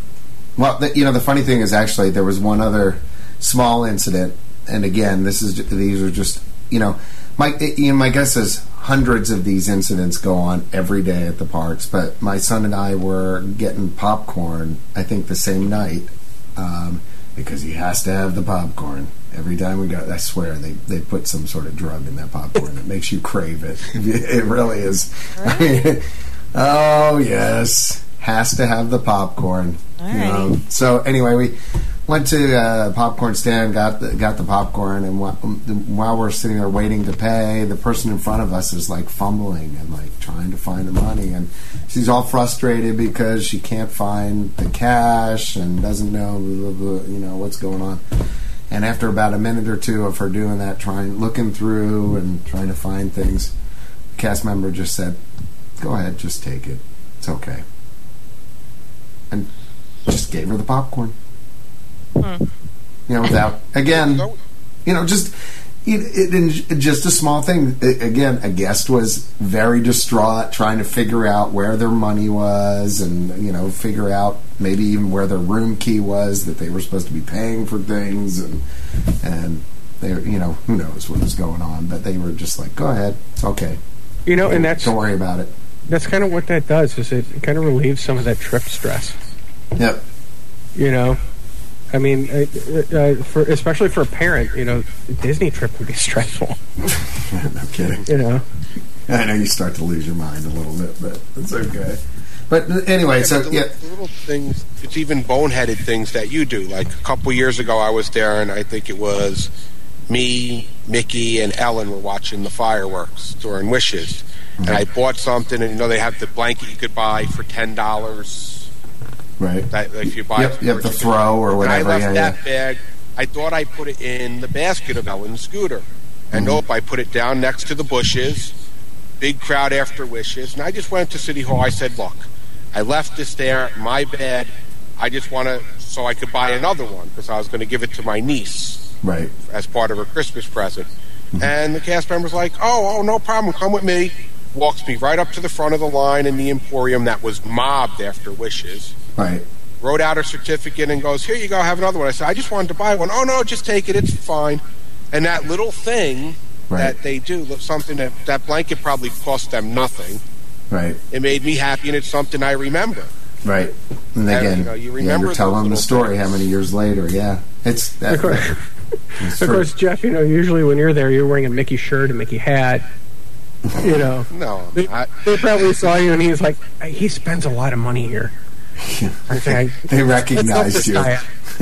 Well, the, you know, the funny thing is actually there was one other small incident, and again, this is these are just you know, my you know, my guess is hundreds of these incidents go on every day at the parks. But my son and I were getting popcorn, I think the same night, um, because he has to have the popcorn. Every time we go, I swear they, they put some sort of drug in that popcorn that makes you crave it. It really is. I mean, oh yes, has to have the popcorn. Right. know, so anyway, we went to a popcorn stand, got the, got the popcorn, and while, um, while we're sitting there waiting to pay, the person in front of us is like fumbling and like trying to find the money, and she's all frustrated because she can't find the cash and doesn't know, you know, what's going on. And after about a minute or two of her doing that, trying, looking through and trying to find things, the cast member just said, "Go ahead, just take it. It's okay." And just gave her the popcorn. Hmm. You know, without again, you know, just it, it, it, just a small thing. again, a guest was very distraught, trying to figure out where their money was, and you know, figure out maybe even where their room key was that they were supposed to be paying for things, and and they, you know, who knows what was going on, but they were just like, "Go ahead, it's okay." You know, and that's don't worry about it. That's kind of what that does. Is it kind of relieves some of that trip stress. Yep. You know, I mean, uh, uh, uh, for especially for a parent, you know, Disney trip would be stressful. no kidding. You know, I know you start to lose your mind a little bit, but it's okay. But anyway, yeah, so the, yeah, the little things. It's even boneheaded things that you do. Like a couple years ago, I was there, and I think it was me, Mickey, and Ellen were watching the fireworks during Wishes, mm-hmm. and I bought something, and you know they have the blanket you could buy for ten dollars Right. That if you buy, yep, yep the throw or whatever. And I left yeah, that yeah. bag. I thought I put it in the basket of Ellen's scooter, and mm-hmm. nope, I put it down next to the bushes. Big crowd after wishes, and I just went to City Hall. I said, "Look, I left this there. My bad. I just want to, so I could buy another one because I was going to give it to my niece, right, as part of her Christmas present." Mm-hmm. And the cast member's like, "Oh, oh, no problem. Come with me." Walks me right up to the front of the line in the Emporium that was mobbed after Wishes Right. Wrote out a certificate and goes, "Here you go, have another one." I said, "I just wanted to buy one." Oh no, just take it. It's fine. And that little thing right. that they do, something that that blanket probably cost them nothing. Right. It made me happy, and it's something I remember. Right. And again, and, you, know, you remember yeah, you're telling the story things. how many years later. Yeah, it's that. Of course, of course, Jeff. You know, usually when you're there, you're wearing a Mickey shirt, a Mickey hat. You know, no, they, they probably saw you, and he's like, he spends a lot of money here. Okay. they recognized you.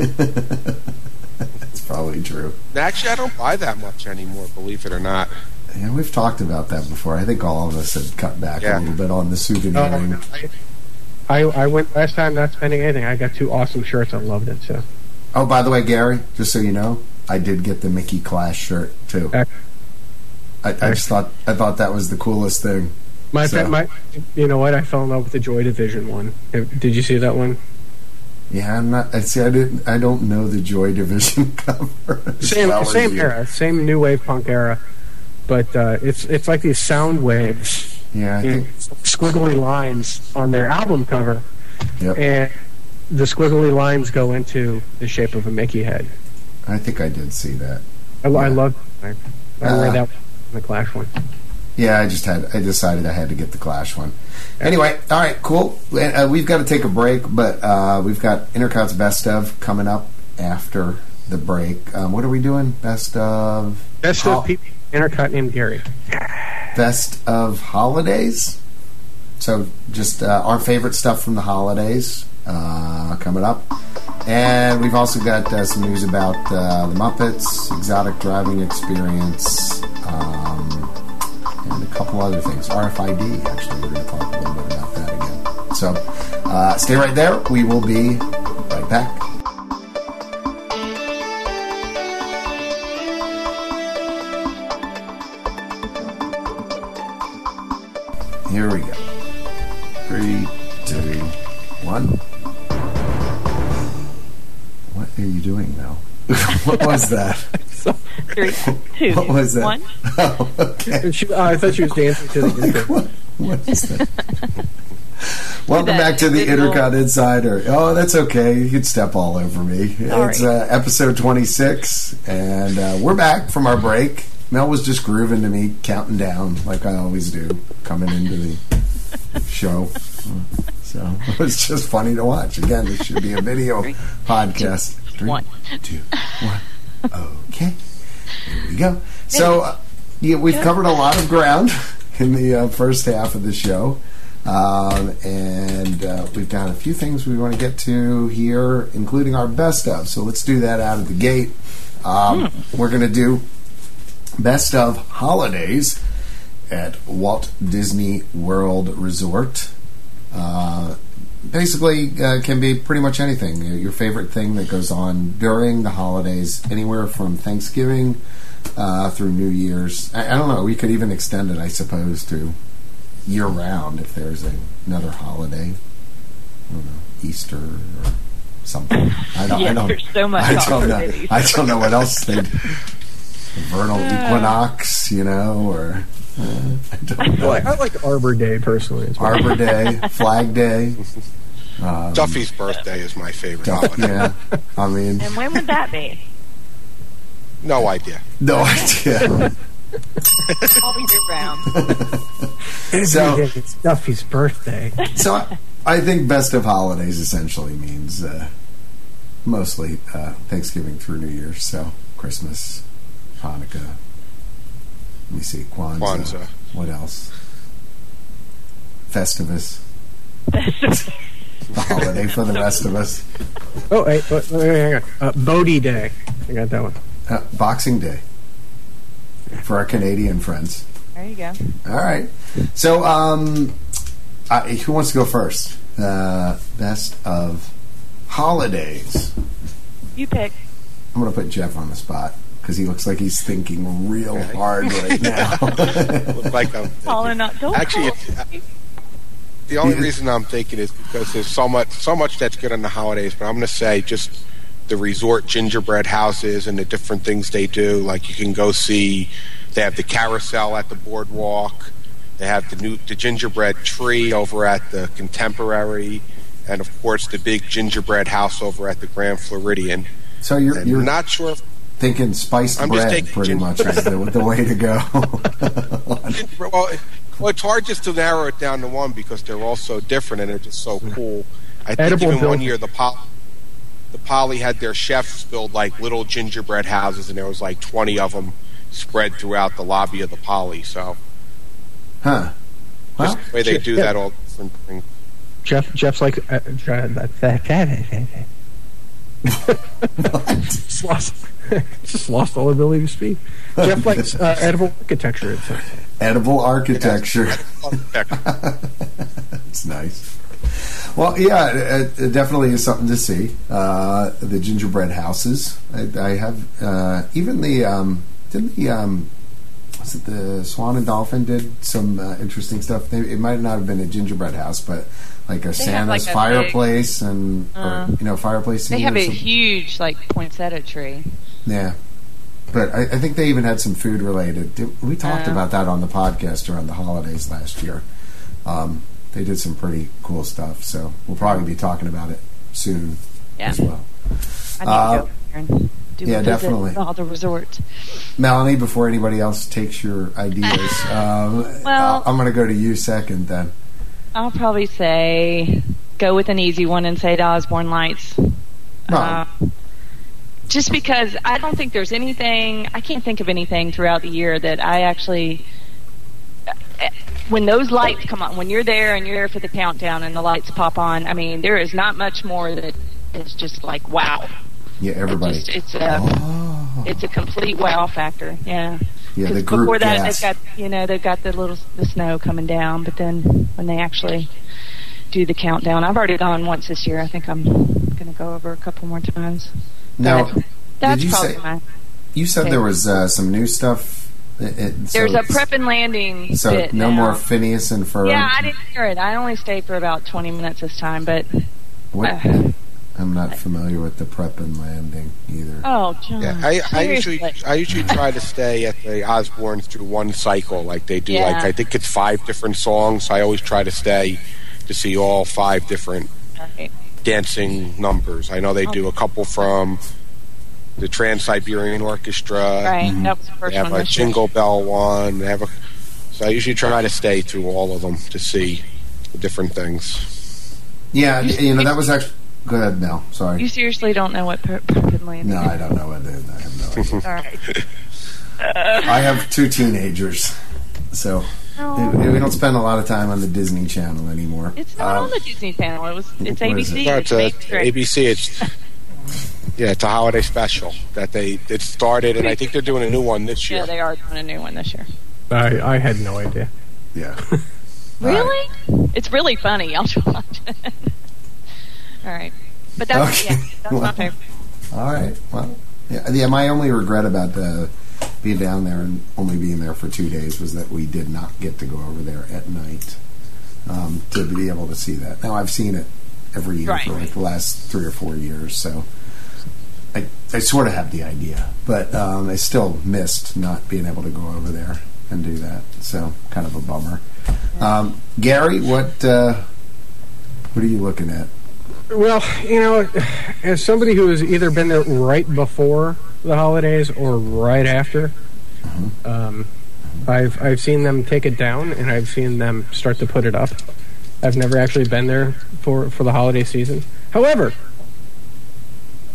That's probably true. Actually, I don't buy that much anymore, believe it or not. Yeah, we've talked about that before. I think all of us have cut back yeah. a little bit on the souveniring. Uh, I, I went last time not spending anything. I got two awesome shirts. I loved it. So. Oh, by the way, Gary, just so you know, I did get the Mickey Clash shirt too. I, I just thought I thought that was the coolest thing. My, so. my, you know what? I fell in love with the Joy Division one. Did you see that one? Yeah, I'm not. I see. I didn't. I don't know the Joy Division cover. Same, well same era, same new wave punk era, but uh, it's it's like these sound waves. Yeah, I think squiggly lines on their album cover, yep. and the squiggly lines go into the shape of a Mickey head. I think I did see that. I, yeah. I love. I, I uh, that the Clash one. Yeah, I just had. I decided I had to get the Clash one. Anyway, all right, cool. Uh, we've got to take a break, but uh, we've got Intercot's best of coming up after the break. Um, what are we doing? Best of best of people Intercut named Gary. Best of holidays. So just uh, our favorite stuff from the holidays uh, coming up. And we've also got uh, some news about uh, the Muppets, exotic driving experience, couple other things. RFID, actually, we're going to talk a little bit about that again. So uh, stay right there. We will be right back. Here we go. Three, two, one. What are you doing now? what was that? Three, two, what was that? One. Oh, okay. She, oh, I thought she was dancing to the like, what, what is that? Welcome back to the Intercot Insider. Oh, that's okay. You can step all over me. Sorry. It's uh, episode 26, and uh, we're back from our break. Mel was just grooving to me, counting down like I always do, coming into the show. So it was just funny to watch. Again, this should be a video Three, podcast. Two, Three, one. two, one. Okay, here we go. So, uh, yeah, we've covered a lot of ground in the uh, first half of the show. Um, and uh, we've got a few things we want to get to here, including our best of. So let's do that out of the gate. Um, hmm. We're going to do best of holidays at Walt Disney World Resort. Uh, basically, uh, can be pretty much anything. Your favorite thing that goes on during the holidays, anywhere from Thanksgiving uh, through New Year's. I, I, don't know. We could even extend it, I suppose, to year round if there's a, another holiday. I don't know, Easter or something. I don't. yeah, I don't. There's so much. I don't know. I don't know what else they. vernal equinox, you know, or uh, I don't know. I like Arbor Day personally. As well. Arbor Day, Flag Day. Um, Duffy's birthday is my favorite Duff- holiday. yeah, I mean, And when would that be? No idea. no idea. I'll be around. Every So- day it's Duffy's birthday. So I, I think best of holidays essentially means uh, mostly uh, Thanksgiving through New Year's. So Christmas, Hanukkah. Let me see, Kwanzaa. Kwanzaa. What else? Festivus. the holiday for the rest of us. Oh, wait, wait, wait, wait, hang on. Uh, Bodhi Day. I got that one. Uh, Boxing Day for our Canadian friends. There you go. All right. So, um, uh, who wants to go first? Uh, best of holidays. You pick. I'm going to put Jeff on the spot because he looks like he's thinking real Okay. hard right now. Look like I'm Calling up. Uh, don't Actually, call it's, me. Uh, the only reason I'm thinking is because there's so much, so much that's good on the holidays. But I'm going to say just the resort gingerbread houses and the different things they do. Like you can go see, they have the carousel at the boardwalk. They have the new the gingerbread tree over at the Contemporary, and of course the big gingerbread house over at the Grand Floridian. so you're, you're not sure. If, thinking spiced I'm just bread taking pretty gin- much is the, the way to go. well, it- well, it's hard just to narrow it down to one because they're all so different and they're just so cool. I think Edible even one year the pol- the Poly had their chefs build like little gingerbread houses, and there was like twenty of them spread throughout the lobby of the Poly. So huh. Well, just the way they do yeah. that, all different things. Jeff, Jeff's like, uh, just lost, just lost all ability to speak. Jeff likes uh, edible architecture. It says. edible architecture. It's nice. Well, yeah, it, it definitely is something to see. Uh, the gingerbread houses. I, I have uh, even the um, didn't the um, was it the Swan and Dolphin did some uh, interesting stuff. They, it might not have been a gingerbread house, but like a have, Santa's like, a fireplace and Uh, or, you know fireplace. They scene have a huge like poinsettia tree. Yeah. But I, I think they even had some food related. We talked about that on the podcast around the holidays last year. Um, they did some pretty cool stuff, so we'll probably be talking about it soon Yeah. as well. I Uh, to go there and do yeah, definitely. all the resorts. Melanie, before anybody else takes your ideas, um, Well- I'm going to go to you second then. I'll probably say go with an easy one and say the Osborne Lights. No. Uh, just because I don't think there's anything, I can't think of anything throughout the year that I actually. When those lights come on, when you're there and you're there for the countdown and the lights pop on, I mean, there is not much more that is just like wow. Yeah, everybody. It just, it's a oh, it's a complete wow factor. Yeah. yeah, the group before that, gas. they've got you know they've got the little the snow coming down, but then when they actually do the countdown, I've already gone once this year. I think I'm going to go over a couple more times. Now, But that's you say- you said there was uh, some new stuff. It, it- so There's a it's- prep and landing. So bit no now. more Phineas and Ferb. Yeah, I didn't hear it. I only stayed for about 20 minutes this time, but What? uh, I'm not familiar with the prep and landing either. oh, John. Yeah, I, I usually. I usually try to stay at the Osbornes through one cycle, like they do. Yeah. Like I think it's five different songs. I always try to stay to see all five different Right. Dancing numbers. I know they do a couple from the Trans Siberian Orchestra. Right, mm-hmm. that was the They have one. a this year. Jingle Bell one. They have a, so I usually try to stay through all of them to see the different things. Yeah, you know that was actually. Go ahead, Mel. Sorry. You seriously don't know what prep, prep and No, is? I don't know what it is. I have no idea. All right. I have two teenagers, so No. We we don't spend a lot of time on the Disney Channel anymore. It's not Um, on the Disney Channel. It was. It's ABC. it? No, It's it's a. ABC. It's yeah, it's a holiday special that they it started, and I think they're doing a new one this year. Yeah, they are doing a new one this year. I, I had no idea. Yeah. Really? It's really funny. I'll watch it. All right, but that's Okay. yeah, that's my Well, favorite. All right. Well, yeah. yeah my only regret about uh, being down there and only being there for two days was that we did not get to go over there at night um, to be able to see that. Now I've seen it every year Right. for like the last three or four years, so I I sort of have the idea, but um, I still missed not being able to go over there and do that. So kind of a bummer. Um, Gary, what uh, what are you looking at? Well, you know, as somebody who has either been there right before the holidays or right after, um, I've I've seen them take it down and I've seen them start to put it up. I've never actually been there for, for the holiday season. However,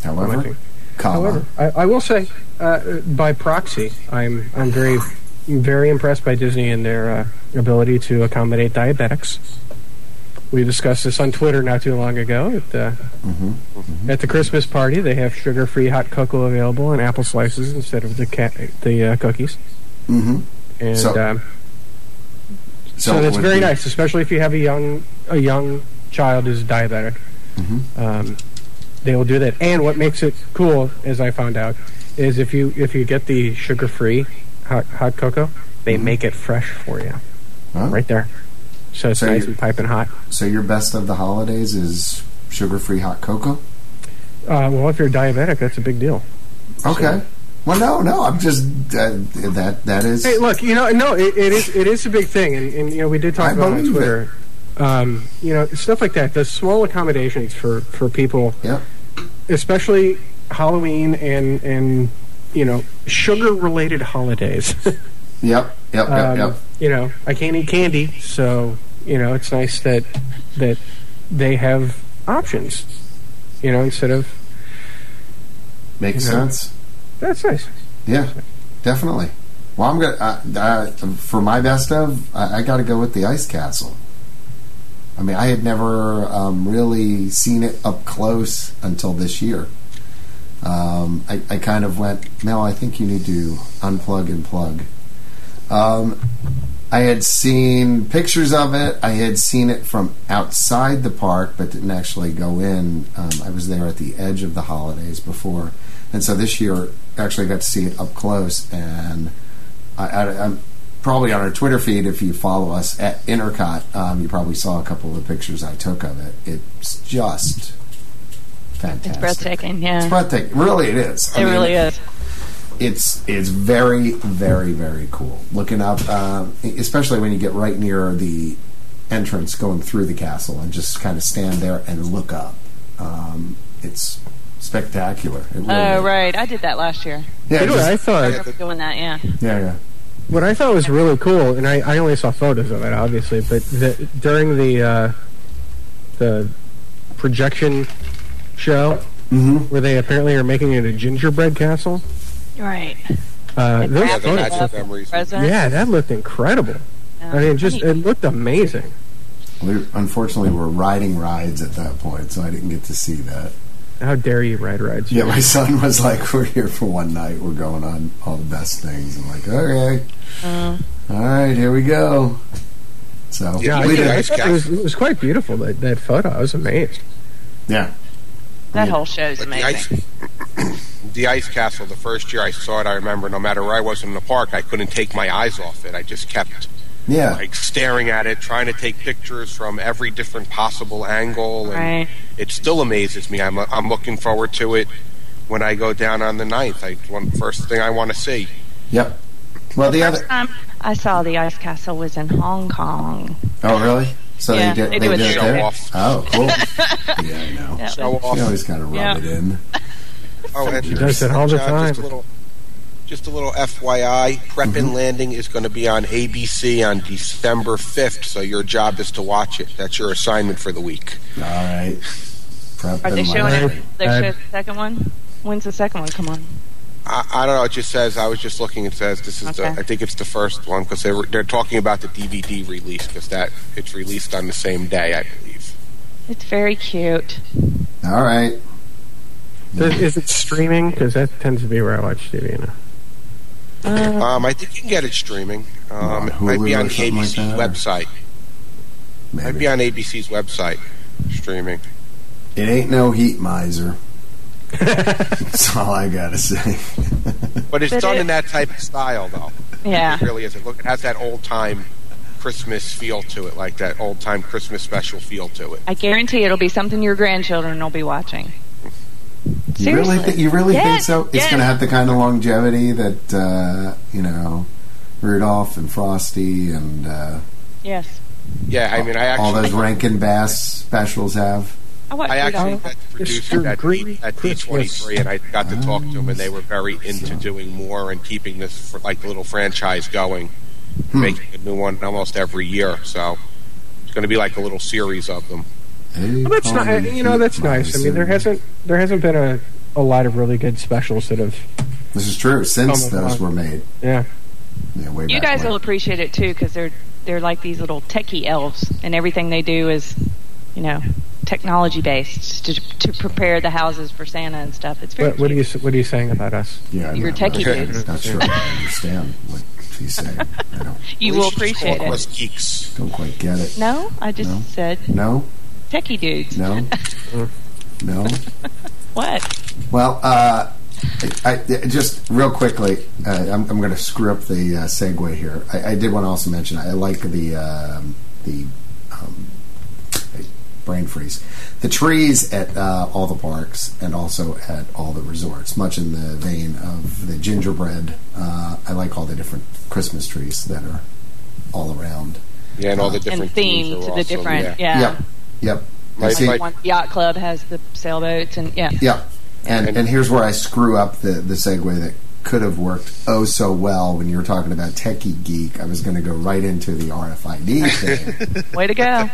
however, however, I, I, will say uh, by proxy, I'm I'm very very impressed by Disney and their uh, ability to accommodate diabetics. We discussed this on Twitter not too long ago. At the, mm-hmm. Mm-hmm. at the Christmas party, they have sugar-free hot cocoa available and apple slices instead of the ca- the uh, cookies. Mm-hmm. And so, um, so, so that's very be... nice, especially if you have a young a young child who's diabetic. Mm-hmm. Um, they will do that. And what makes it cool, as I found out, is if you if you get the sugar-free hot, hot cocoa, they mm-hmm. make it fresh for you, huh? right there. So it's so nice and piping hot. So your best of the holidays is sugar-free hot cocoa. Uh, well, if you're diabetic, that's a big deal. Okay. So, well, no, no. I'm just uh, that that is. Hey, look, you know, no, it, it is it is a big thing, and, and you know, we did talk I about it on Twitter. Um, you know, stuff like that. The small accommodations for for people, yeah. especially Halloween and and you know sugar related holidays. yep, yep, um, yep. You know, I can't eat candy, so you know it's nice that that they have options. You know, instead of makes you know, sense. That's nice. Yeah, definitely. Well, I'm gonna uh, uh, for my best of. I, I got to go with the Ice Castle. I mean, I had never um, really seen it up close until this year. Um, I, I, kind of went, no, I think you need to unplug and plug. Um, I had seen pictures of it. I had seen it from outside the park, but didn't actually go in. Um, I was there at the edge of the holidays before, and so this year actually got to see it up close. And I, am probably on our Twitter feed if you follow us at Intercot. Um, you probably saw a couple of the pictures I took of it. It's just fantastic. It's breathtaking. Yeah, it's breathtaking. Really, it is. I it mean, really is. It's it's very very very cool. Looking up, uh, especially when you get right near the entrance going through the castle and just kind of stand there and look up. Um, it's spectacular. It really oh, is. right. I did that last year. Yeah, just, I thought. I remember doing that, yeah. Yeah, yeah. What I thought was really cool, and I, I only saw photos of it, obviously, but the, during the uh, the projection show, mm-hmm. where they apparently are making it a gingerbread castle. Right. Uh, those photos, yeah, that looked incredible. Yeah. I mean, just it looked amazing. We unfortunately were riding rides at that point, so I didn't get to see that. How dare you ride rides? Yeah, my son was like, "We're here for one night. We're going on all the best things." I'm like, "Okay, uh, all right, here we go." So yeah, I, I it, was, it was quite beautiful. That that photo, I was amazed. Yeah, that whole show is amazing. The ice, Castle. The first year I saw it, I remember. No matter where I was in the park, I couldn't take my eyes off it. I just kept yeah. like staring at it, trying to take pictures from every different possible angle, and right. it still amazes me. I'm I'm looking forward to it when I go down on the 9th. I one first thing I want to see. Yep. Well, the, the other time I saw the ice castle was in Hong Kong. Oh, really? So yeah, they did, they, they did show there? off. Oh, cool. yeah, I know. Yep. Show off. She always kind of rub yep. it in. Oh, and she does it all the time. Just a little, just a little FYI, Prep mm-hmm. and Landing is going to be on ABC on December 5th, so your job is to watch it. That's your assignment for the week. All right. Prep Are they showing it? They show the second one? When's the second one come on? I, I, don't know. It just says. I was just looking. It says this is okay. the. I think it's the first one because they're they're talking about the DVD release because that it's released on the same day, I believe. It's very cute. All right. Is it streaming? Because that tends to be where I watch TV. You know. Uh, um, I think you can get it streaming. Um, it might be on the ABC's like website. Maybe. Might be on ABC's website streaming. It ain't no heat miser. That's all I gotta say. but it's but done it, in that type of style, though. Yeah, it really is. It, look, it has that old time Christmas feel to it, like that old time Christmas special feel to it. I guarantee it'll be something your grandchildren will be watching. You really, th- you really think so? It's yes. going to have the kind of longevity that uh, you know Rudolph and Frosty and uh, Yes. Yeah, I mean, I all those actually, Rankin Bass specials have. I watched I actually Rudolph. met the producer at, Green at D23, and I got to talk to them, and they were very into So- doing more and keeping this for, like the little franchise going, Hmm. making a new one almost every year. So it's going to be like a little series of them. Well, that's not. You know, that's nice. I mean, there hasn't there hasn't been a a lot of really good specials that have. This is true. Since those were made, Yeah. yeah, way You guys when. will appreciate it too because they're they're like these little techie elves, and everything they do is, you know, technology based to to prepare the houses for Santa and stuff. It's very What, what are you. What are you saying about us? Yeah, You're not, techie I'm dudes. Not sure I understand what she's saying. I don't, You will should just call appreciate us it. geeks. don't quite get it. No, I just No. said No, techie dudes. no, no. What? Well, uh, I, I, just real quickly, uh, I'm, I'm going to screw up the uh, segue here. I, I did want to also mention I like the um, the um, brain freeze, the trees at uh, all the parks and also at all the resorts. Much in the vein of the gingerbread, uh, I like all the different Christmas trees that are all around. Yeah, and all the different And different themed teams to the different. yeah. Yeah. Yep, yep. Like- see. One yacht club has the sailboats and yeah. Yeah, and And- here's where I screw up the the segue that could have worked oh so well when you were talking about techie geek. I was going to go right into the RFID thing, Way to go.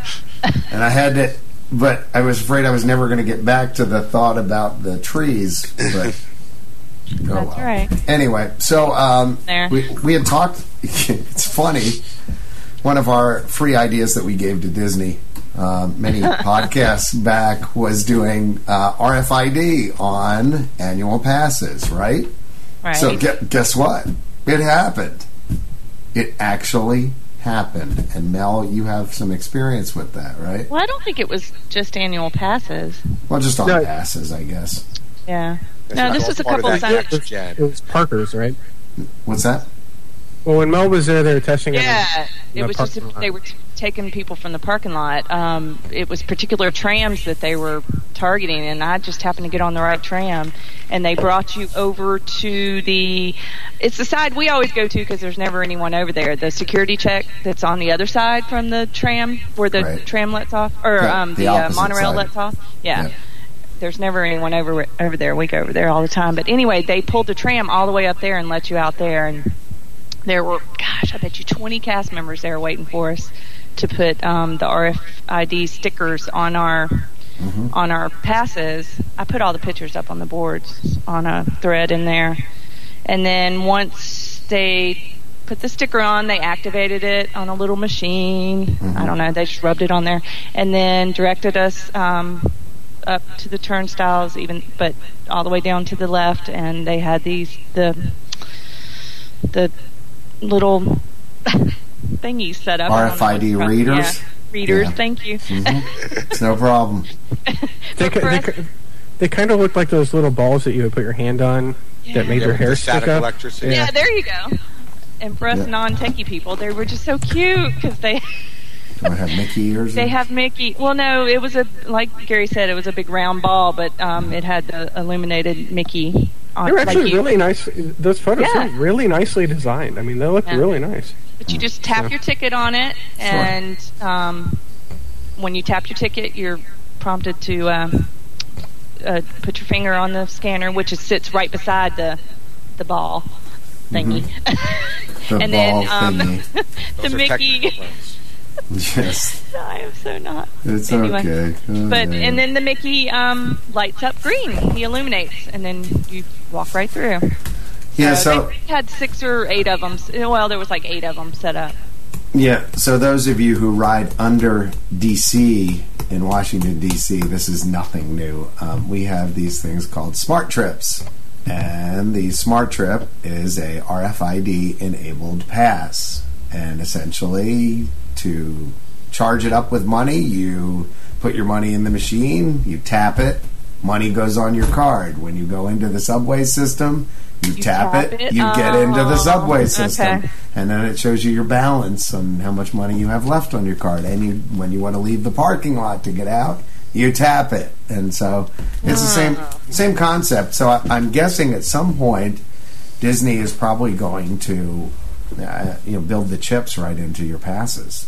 and I had to, but I was afraid I was never going to get back to the thought about the trees. But oh That's well. right. Anyway, so um, we we had talked. it's funny. One of our free ideas that we gave to Disney uh, many podcasts back was doing uh, RFID on annual passes, right? Right. So gu- guess what? It happened. It actually happened. And Mel, you have some experience with that, right? well, I don't think it was just annual passes. Well, just on No. passes, I guess. Yeah. That's No, this was a part of couple of that Santa. It was Parker's, right? What's that? Well, when Mel was there, they were testing it. in- Yeah, in it the was just lot. they were t- taking people from the parking lot. Um, it was particular trams that they were targeting, and I just happened to get on the right tram. And they brought you over to the. It's the side we always go to because there's never anyone over there. The security check that's on the other side from the tram, where the Right. tram lets off, or Yeah, um, the the, uh, monorail side. lets off. Yeah. Yeah. There's never anyone over over there. We go over there all the time. But anyway, they pulled the tram all the way up there and let you out there, and there were, gosh, I bet you 20 cast members there waiting for us to put um, the RFID stickers on our on our passes. I put all the pictures up on the boards on a thread in there, and then once they put the sticker on, they activated it on a little machine. I don't know, they just rubbed it on there, and then directed us. Um, up to the turnstiles, even but all the way down to the left, and they had these the the little thingies set up. I don't know RFID readers? Yeah, readers. Yeah. Thank you. It's no problem. They, But they, us- they kind of looked like those little balls that you would put your hand on that made your hair stick static up. electricity. yeah, there you go. And for us Yeah. non-techie people, they were just so cute because they Do I have Mickey ears? they have Mickey. Well, no, it was a like Gary said, it was a big round ball, but um, it had the illuminated Mickey. On, They were like actually you- really nice. Those photos Yeah. were really nicely designed. I mean, they look Yeah. really nice. But you just tap Yeah. your ticket on it, and um, when you tap your ticket, you're prompted to um, uh, put your finger on the scanner, which is, sits right beside the the ball thingy. The and ball then um, thingy. the Those are Mickey. technical terms. Yes, I am so not. it's Anyway. okay. Oh, But yeah. and then the Mickey um, lights up green. He illuminates, and then you walk right through. yeah, Uh, so they had six or eight of them. Well, there was like eight of them set up. yeah, so those of you who ride under DC in Washington DC, this is nothing new. Um, we have these things called Smart Trips, and the Smart Trip is a RFID enabled pass, and essentially to charge it up with money, you put your money in the machine, you tap it, money goes on your card. When you go into the subway system, you, You tap, tap it, it? you get into the Oh, subway system, okay. and then it shows you your balance and how much money you have left on your card. And you, when you want to leave the parking lot to get out, you tap it, and so it's the same same concept. So I, I'm guessing at some point Disney is probably going to uh, you know build the chips right into your passes.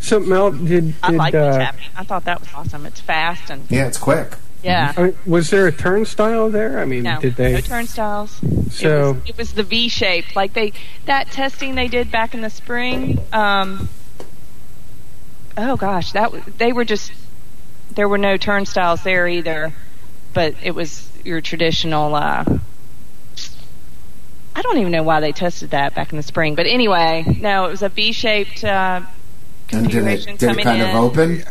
So Mel, did, did I like uh, the tapping. I thought that was awesome. It's fast and Yeah, it's quick. Yeah. I mean, was there a turnstile there? I mean, No, did they? no turnstiles. So- it was, it was the V shaped, like they that testing they did back in the spring. Um, oh gosh, that they were just there were no turnstiles there either, but it was your traditional. Uh, I don't even know why they tested that back in the spring, but anyway, no, it was a V shaped uh, And did it did coming it kind in, of open?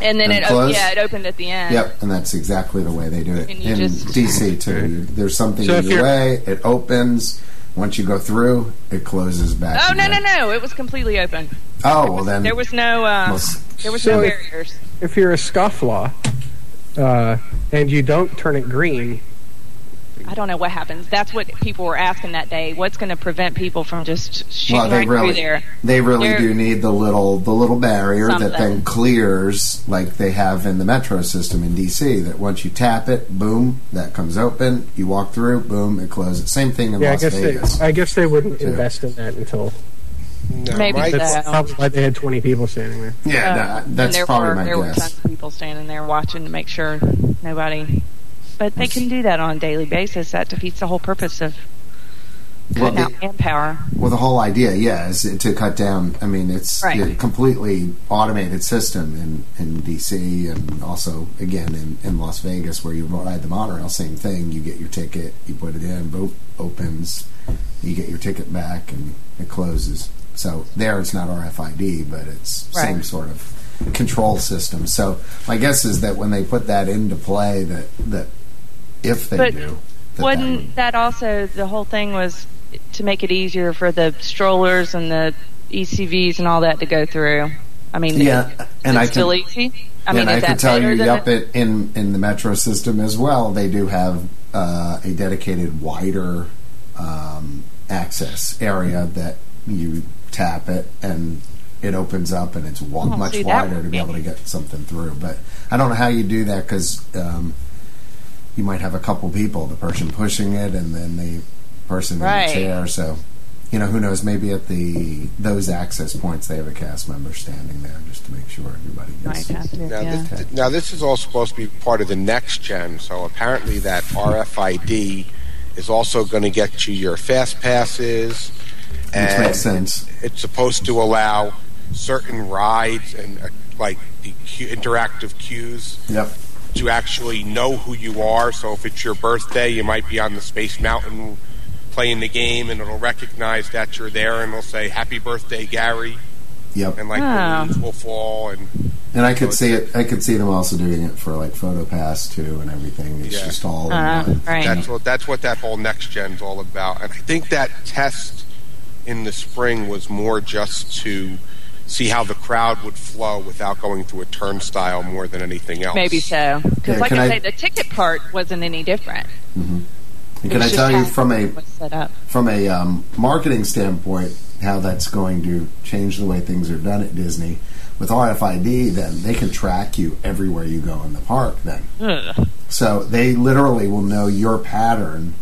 And then and it close? yeah it opened at the end. Yep, and that's exactly the way they do it And you in just- DC too. There's something So in if your you're- way. It opens. Once you go through, it closes back. Oh no no again. no! It was completely open. Oh well, then There was no uh, Well, s- there was so no if- barriers. if you're a scofflaw uh, and you don't turn it green, I don't know what happens. That's what people were asking that day. What's going to prevent people from just shooting well, they right really through there? they really They're- do need the little the little barrier that then clears like they have in the metro system in DC. That once you tap it, boom, that comes open. You walk through, boom, it closes. Same thing in yeah, I guess Vegas. they, I guess they wouldn't Too. invest in that until No, Maybe my- so. probably why they had 20 people standing there. yeah, Uh, that- and that's there probably were, my there were tons of people standing there watching to make sure nobody. But they can do that on a daily basis. That defeats the whole purpose of Well, the- manpower. Well, the whole idea, yeah, is to cut down. I mean, it's Right. a completely automated system in, in DC and also, again, in, in Las Vegas where you ride the monorail, same thing. You get your ticket, you put it in, boop, opens, you get your ticket back, and it closes. So there it's not RFID, but it's Right. same sort of control system. So my guess is that when they put that into play, that, that if they But do, that that Wasn't would- that also the whole thing was to make it easier for the strollers and the ECVs and all that to go through? I mean, Yeah, and I still can- easy. I mean, and I can tell you, yup, it- in in the metro system as well, they do have uh, a dedicated wider um, access area that you tap it and it opens up and it's Oh, much wider to be be- able to get something through. But I don't know how you do that because um, you might have a couple people, the person pushing it and then the person Right. in the chair. So. You know, who knows? Maybe at the those access points, they have a cast member standing there just to make sure everybody gets. have to, Now, yeah. this, now, this is all supposed to be part of the next gen, so apparently that RFID is also going to get you your fast passes, Which and makes sense. it's supposed to allow certain rides and uh, like the cu- interactive cues Yep. To actually know who you are. So if it's your birthday, you might be on the Space Mountain playing the game, and it'll recognize that you're there, and it'll say "Happy Birthday, Gary," Yep. and like Oh. balloons will fall, and And I could see it. I could see them also doing it for like PhotoPass too and everything. It's Yeah. just all in Uh, one. right. That's what that's what that whole next gen's all about. And I think that test in the spring was more just to see how the crowd would flow without going through a turnstile more than anything else. Maybe so. Because, Yeah, like I, I- say, the ticket part wasn't any different. And It can I tell you from a set up. from a um, marketing standpoint how that's going to change the way things are done at Disney with RFID? Then they can track you everywhere you go in the park. Then Ugh. So they literally will know your pattern.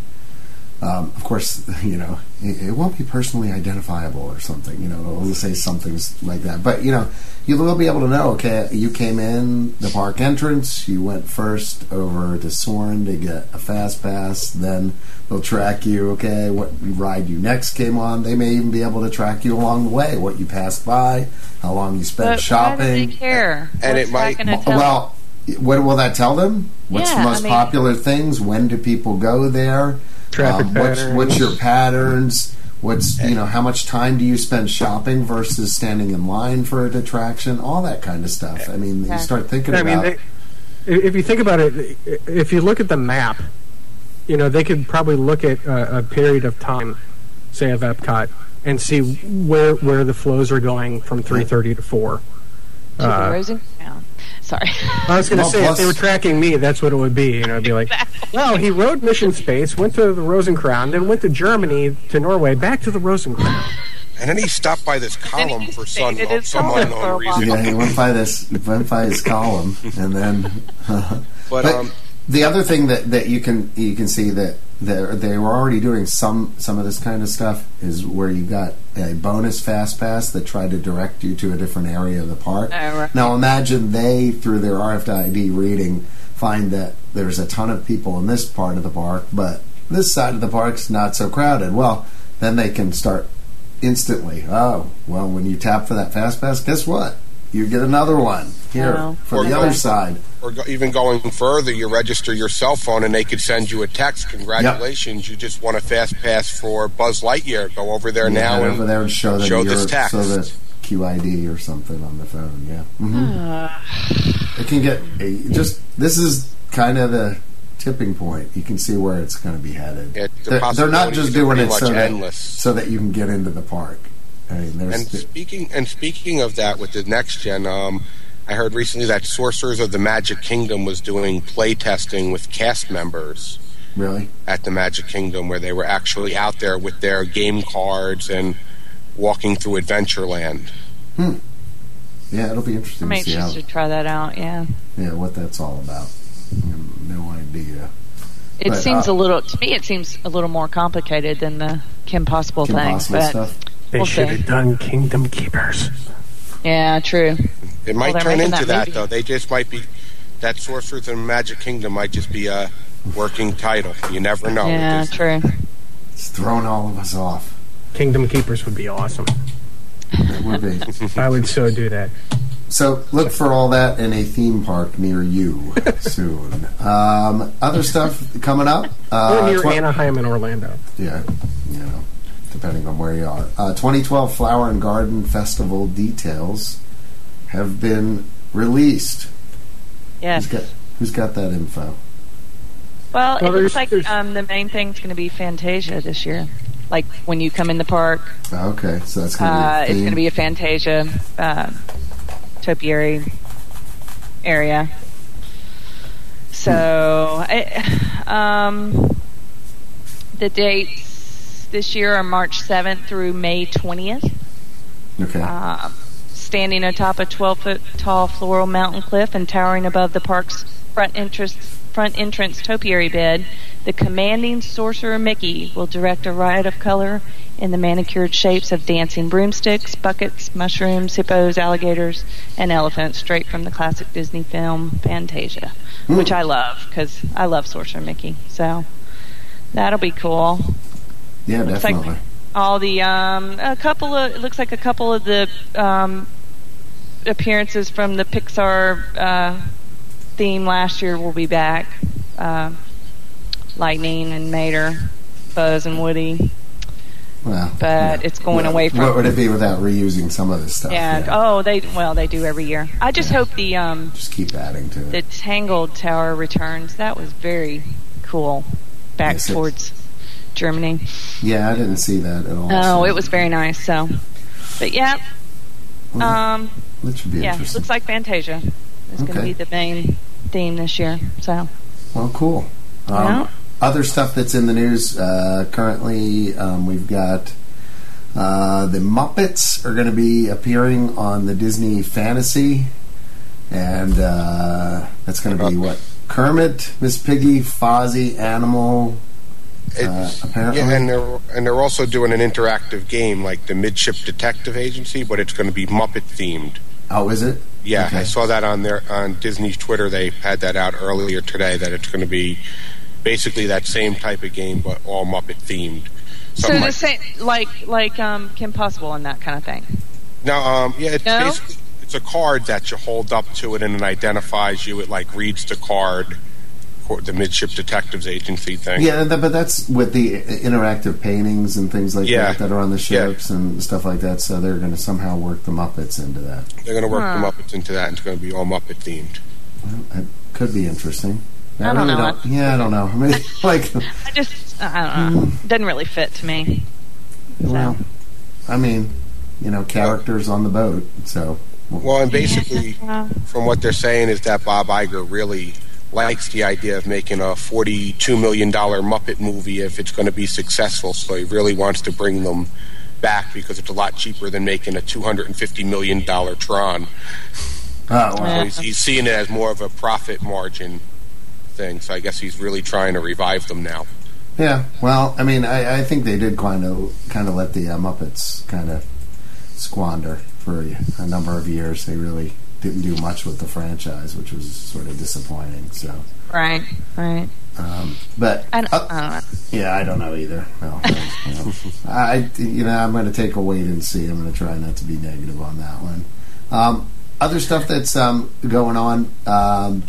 Um, of course, you know it, it won't be personally identifiable or something. You know, it'll say something like that. But you know, you will be able to know. Okay, you came in the park entrance. You went first over to Soarin' to get a fast pass. Then they'll track you. Okay, what ride you next came on. They may even be able to track you along the way. What you passed by, how long you spent But shopping. why do they care? And What's it might- tell Well, what will that tell them? What's Yeah, the most I mean- popular things? When do people go there? Um, what's, patterns. what's your patterns? What's you know how much time do you spend shopping versus standing in line for an attraction? All that kind of stuff. I mean, you start thinking I mean, about. they, if you think about it, if you look at the map, you know they could probably look at a, a period of time, say of Epcot, and see where where the flows are going from three thirty to four. Uh, Rosentown. Sorry. I was going to Well, say plus- if they were tracking me, that's what it would be. You know, it'd be like, well, he rode Mission Space, went to the Rose & Crown, then went to Germany to Norway, back to the Rose & Crown. And then he stopped by this column for some, some unknown reason. Yeah, he went by this, went by his column, and then. but, but um, the other thing that, that you can you can see that they were already doing some some of this kind of stuff is where you got a bonus fast pass that tried to direct you to a different area of the park. Oh, right. Now imagine they through their RFID reading find that there's a ton of people in this part of the park, but this side of the park's not so crowded. Well, then they can start instantly. Oh, well, when you tap for that fast pass, guess what? You get another one here for the other side or go, even going further, you register your cell phone and they could send you a text. Congratulations, yep. you just won a fast pass for Buzz Lightyear. Go over there yeah, now and over there and show, show this text. So that QID or something on the phone. Yeah, mm-hmm. uh. it can get a, just. This is kind of the tipping point. You can see where it's going to be headed. Yeah, the they're, they're, not just doing it so that, so that you can get into the park. I mean, and speaking and speaking of that, with the next gen, um, I heard recently that Sorcerers of the Magic Kingdom was doing play testing with cast members. Really? At the Magic Kingdom, where they were actually out there with their game cards and walking through Adventureland. Hmm. Yeah, it'll be interesting. I to see how, to try that out. Yeah. Yeah, what that's all about. No idea. It but, seems uh, a little to me. It seems a little more complicated than the Kim Possible Kim thing. Possible but stuff. They we'll should have done Kingdom Keepers. Yeah, true. It might well, turn into that, that though. They just might be that Sorcerers and Magic Kingdom might just be a working title. You never know. Yeah, true. It's thrown all of us off. Kingdom Keepers would be awesome. It would be. I would so do that. So look for all that in a theme park near you soon. Um, other stuff coming up. Uh, or near tw- Anaheim and Orlando. Yeah, you know, depending on where you are. Uh, 2012 Flower and Garden Festival details have been released. Yes. Who's got, who's got that info? Well, well it looks like um, the main thing is going to be Fantasia this year. Like when you come in the park. Okay, so that's going to be uh, It's going to be a Fantasia uh, topiary area. So, hmm. I, um, the dates this year are March 7th through May 20th. Okay. Uh, standing atop a 12 foot tall floral mountain cliff and towering above the park's front entrance, front entrance topiary bed, the commanding sorcerer Mickey will direct a riot of color in the manicured shapes of dancing broomsticks, buckets, mushrooms, hippos, alligators, and elephants straight from the classic Disney film Fantasia, mm. which I love because I love Sorcerer Mickey. So that'll be cool. Yeah, definitely. Like all the um, a couple of it looks like a couple of the um, appearances from the Pixar uh, theme last year will be back. Uh, Lightning and Mater, Buzz and Woody. Well, but yeah. it's going well, away from. What would it be without reusing some of this stuff? Yeah. yeah. Oh, they well they do every year. I just yeah. hope the um just keep adding to it. The Tangled Tower returns. That was very cool. Back yes, towards Germany. Yeah, I didn't see that at all. Oh, so. it was very nice. So, but yeah, well, um, that should be yeah, interesting. looks like Fantasia is okay. going to be the main theme this year. So, well, cool. Um, yeah. Other stuff that's in the news uh, currently, um, we've got uh, the Muppets are going to be appearing on the Disney Fantasy, and uh, that's going to be what Kermit, Miss Piggy, Fozzie, Animal, uh, apparently. Yeah, and they're and they're also doing an interactive game like the Midship Detective Agency, but it's going to be Muppet themed. Oh, is it? Yeah, okay. I saw that on their on Disney's Twitter. They had that out earlier today. That it's going to be basically that same type of game, but all Muppet themed. So the like, same, like like um, Kim Possible and that kind of thing. No, um, yeah, it's no? basically it's a card that you hold up to it and it identifies you. It like reads the card the midship detectives agency thing. Yeah, but that's with the interactive paintings and things like yeah. that that are on the ships yeah. and stuff like that. So they're going to somehow work the Muppets into that. They're going to work huh. the Muppets into that, and it's going to be all Muppet themed. Well, it could be interesting. I, I don't really know. Don't, yeah, I don't know. I mean, like, I just, I don't know. Mm. Doesn't really fit to me. So. Well, I mean, you know, characters on the boat, so. Well, and basically, from what they're saying, is that Bob Iger really likes the idea of making a $42 million Muppet movie if it's going to be successful. So he really wants to bring them back because it's a lot cheaper than making a two hundred and fifty million dollar Tron. Oh, wow. So he's, he's seeing it as more of a profit margin thing. So I guess he's really trying to revive them now. Yeah, well, I mean, I, I think they did kind of kind of let the uh, Muppets kind of squander for a, a number of years. They really didn't do much with the franchise, which was sort of disappointing. So, Right, right. um, but I don't, uh, I don't know. yeah, I don't know either. Well, you know, I you know I'm going to take a wait and see. I'm going to try not to be negative on that one. Um, other stuff that's um, going on. Um,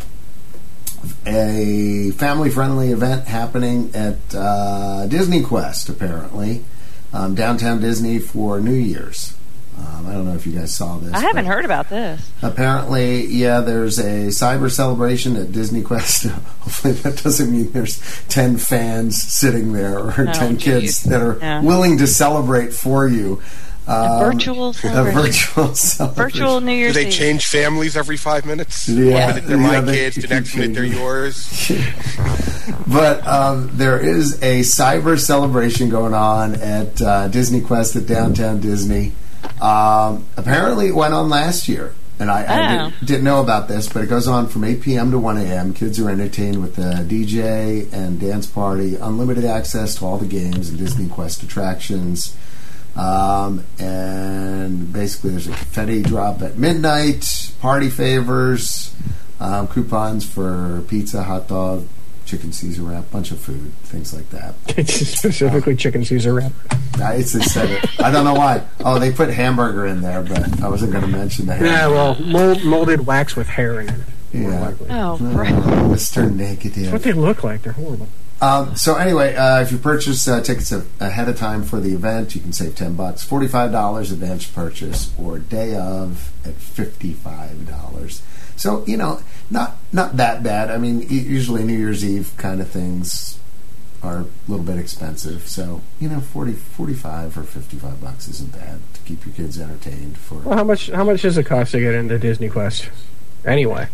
a family-friendly event happening at uh, Disney Quest, apparently, um, downtown Disney for New Year's. Um, I don't know if you guys saw this. I haven't heard about this. Apparently, yeah, there's a cyber celebration at Disney Quest. Hopefully, that doesn't mean there's 10 fans sitting there or 10 kids that are Yeah. willing to celebrate for you. Um, virtual a virtual celebration. Virtual New Year's Do Year's they Eve. change families every five minutes? Yeah. One minute they're my they kids, the next minute they're yours. But um, there is a cyber celebration going on at uh, Disney Quest at downtown Disney. Um, apparently, it went on last year, and I, I Oh. didn't, didn't know about this. But it goes on from 8 p.m. to 1 a.m. Kids are entertained with a DJ and dance party, unlimited access to all the games and Disney Quest attractions. Um, and basically, there's a confetti drop at midnight, party favors, um, coupons for pizza, hot dog, chicken Caesar wrap, bunch of food, things like that. Specifically, chicken Caesar wrap. I, it's, they said it. I don't know why. Oh, they put hamburger in there, but I wasn't going to mention that. Yeah, well, mold, molded wax with hair in it. more Yeah. likely. Oh, Oh, right. Mr. That's what they look like. They're horrible. Um, so anyway, uh, if you purchase uh, tickets a- ahead of time for the event, you can save ten bucks. Forty-five dollars advance purchase, or day of at fifty-five dollars. So you know, not not that bad. I mean, usually New Year's Eve kind of things are a little bit expensive. So you know, 40, 45 or fifty-five bucks isn't bad to keep your kids entertained for. Well, how much? How much does it cost to get into Disney Quest? Anyway,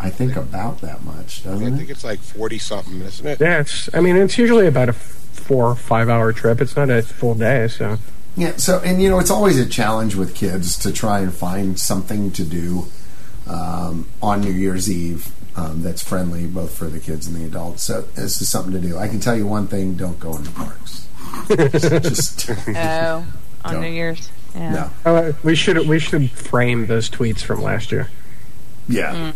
I think about that much, I doesn't think it? it's like forty something, isn't it? yeah, it's. I mean, it's usually about a four or five hour trip. It's not a full day, so Yeah. So, and you know, it's always a challenge with kids to try and find something to do um, on New Year's Eve um, that's friendly both for the kids and the adults. So, this is something to do. I can tell you one thing: don't go into parks. Just Oh, on No. New Year's. Yeah. no. uh, we should we should frame those tweets from last year. Yeah.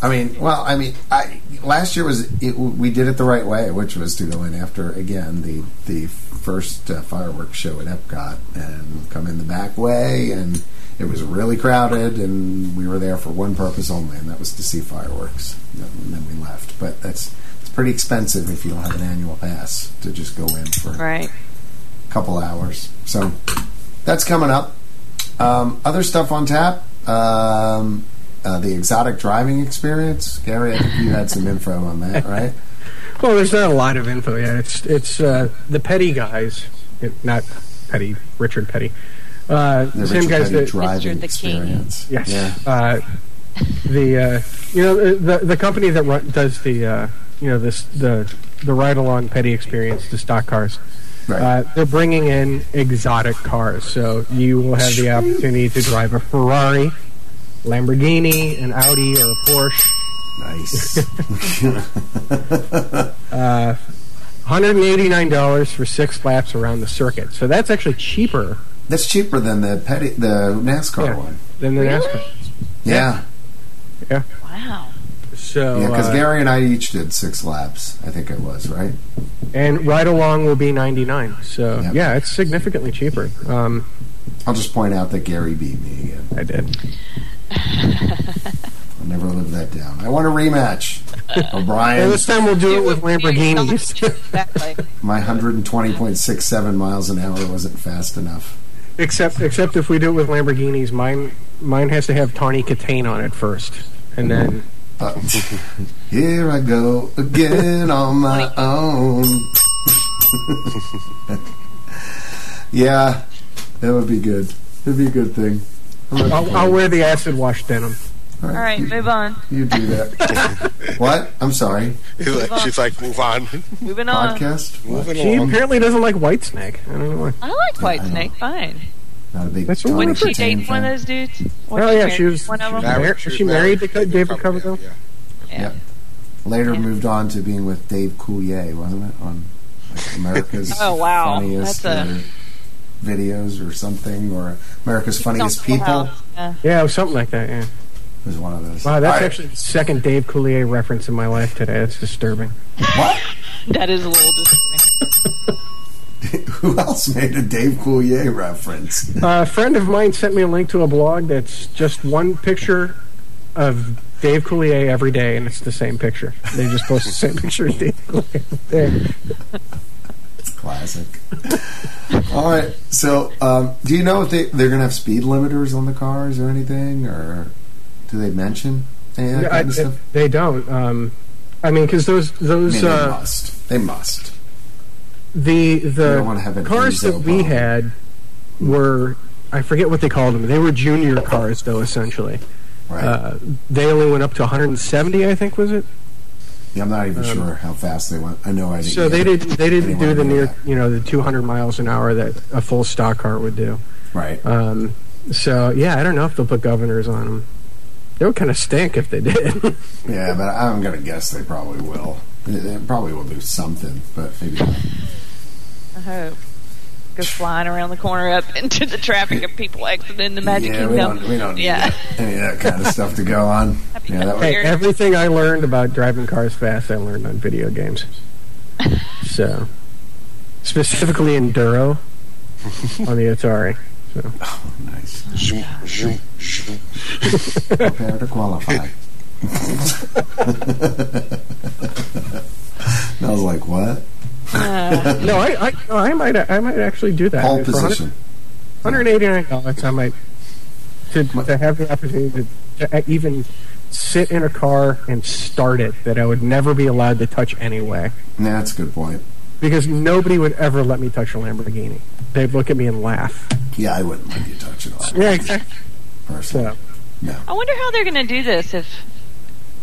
I mean, well, I mean, I, last year was it, we did it the right way, which was to go in after again the the first uh, fireworks show at Epcot and come in the back way, and it was really crowded, and we were there for one purpose only, and that was to see fireworks. And then we left, but that's it's pretty expensive if you don't have an annual pass to just go in for Right. a couple hours. So that's coming up. Um, other stuff on tap. Um, uh, the exotic driving experience, Gary. I think you had some info on that, right? Well, there's not a lot of info yet. It's it's uh, the Petty guys, it, not Petty, Richard Petty. Uh, The the same guys that driving Mr. the King. Yes. Yeah. Uh, the uh, you know the the company that run, does the uh, you know this the the ride along petty experience the stock cars. Right. Uh, they're bringing in exotic cars, so you will have the opportunity to drive a Ferrari, Lamborghini, an Audi, or a Porsche. nice. Uh, $189 for six laps around the circuit. So that's actually cheaper That's cheaper than the petty the NASCAR Yeah. one. than the Really? NASCAR. Yeah. Yeah. Wow. So Yeah, because uh, Gary and I each did six laps. I think it was right. and ride along will be 99. So Yep. yeah, it's significantly cheaper. Um, I'll just point out that Gary beat me again. I did. I'll never live that down. I want a rematch. Well, O'Brien, this time we'll do it with Lamborghinis. My 120.67 miles an hour wasn't fast enough. Except except if we do it with Lamborghinis, mine mine has to have Tawny Kitaen on it first, and then Uh, here I go again on my own. yeah, that would be good. It'd be a good thing. I'll, I'll wear the acid wash denim. All right, move on. You do that. what? I'm sorry. Like, she's like, move on. Moving on. Podcast? What? Moving She along. apparently doesn't like Whitesnake. I don't know why. I like White I. Snake. Fine. Not a big That's Tom what Wasn't she Entertain dating one of those dudes? Oh Wasn't yeah, married she was. one of them. Married- was was she married to David David Coverdale, Coverdale? Yeah. Yeah. Later Yeah. moved on to being with Dave Coulier, wasn't it? On like America's Oh, wow. funniest That's a- videos or something, or America's funniest people. Yeah. Yeah, it was something like that. Yeah. Was one of those. Wow, that's All right. actually the second Dave Coulier reference in my life today. That's disturbing. what? That is a little disturbing. Who else made a Dave Coulier reference? Uh, a friend of mine sent me a link to a blog that's just one picture of Dave Coulier every day, and it's the same picture. They just post the same picture of Dave Coulier. It's classic. All right. So, um, do you know if they they're going to have speed limiters on the cars or anything, or do they mention any of that I- kind of stuff? they don't. Um, I mean, because those I those mean, they uh, must. They must. the the cars that we had were I forget what they called them. They were junior cars, though. Essentially, Right. uh, they only went up to 170. I think was it. yeah, I'm not even um, sure how fast they went. I know I didn't. So they didn't they didn't do the near that. you know the 200 miles an hour that a full stock car would do. Right. Um, so yeah, I don't know if they'll put governors on them. They would kind of stink if they did. Yeah, but I'm going to guess they probably will. They, they probably will do something, but maybe not. I hope. Go flying around the corner up into the traffic of people exiting the Magic yeah, we Kingdom. don't, we don't need Yeah. that, any of that kind of stuff to go on. Yeah, that hey, everything I learned about driving cars fast, I learned on video games. so, specifically Enduro on the Atari. So, nice. Zoom, zoom, zoom. Prepare to qualify. I was like, what? Uh, no, I, I, no, I might, I might actually do that. Pole For 100 position. $189, I might to, to have the opportunity to, to even sit in a car and start it that I would never be allowed to touch anyway. Yeah, that's a good point. Because nobody would ever let me touch a Lamborghini. They'd look at me and laugh. Yeah, I wouldn't let you touch it all. Yeah, exactly. Personally. So, No. I wonder how they're going to do this. If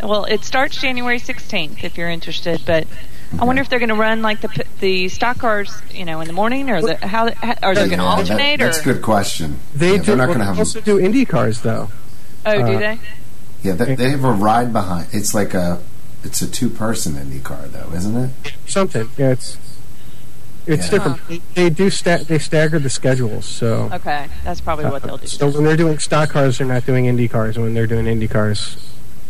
well, it starts January 16th. If you're interested, but I wonder if they're going to run like the the stock cars, you know, in the morning, or the how, how are they going to Yeah, that- alternate? that's a good question. they Yeah, do they're not well, going to they have. also do Indy cars, though. oh, do uh, they? Yeah, they, they have a ride behind. It's like a. It's a two-person Indy car, though, isn't it? Something. Yeah, it's it's Yeah. different. They, they do sta- they stagger the schedules. So, Okay, that's probably what they'll do. so when they're doing stock cars, they're not doing Indy cars. When they're doing Indy cars,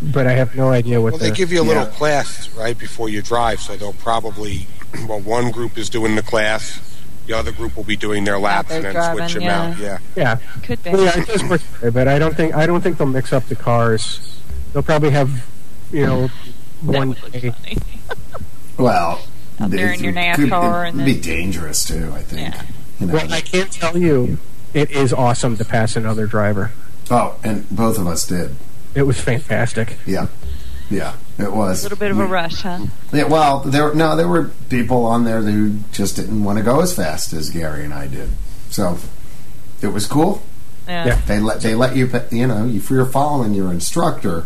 but I have no idea what Well, the they give you a little Yeah. class right before you drive, so they'll probably, well, one group is doing the class, the other group will be doing their laps, they're and then driving, switch them yeah. out. Yeah. yeah. Could be. Well, yeah, it does work, but I don't think I don't think they'll mix up the cars. They'll probably have, you know, That one would look day. funny. Well, Out there it in your could- it'd and be dangerous too. I think. Yeah. You know, Well, I can't tell you, it is awesome to pass another driver. oh, and both of us did. It was fantastic. Yeah, yeah, it was A little bit of a rush, huh? Yeah, well, there no, there were people on there who just didn't want to go as fast as Gary and I did. So it was cool. Yeah. Yeah. They let they let you, you know, if you're following your instructor,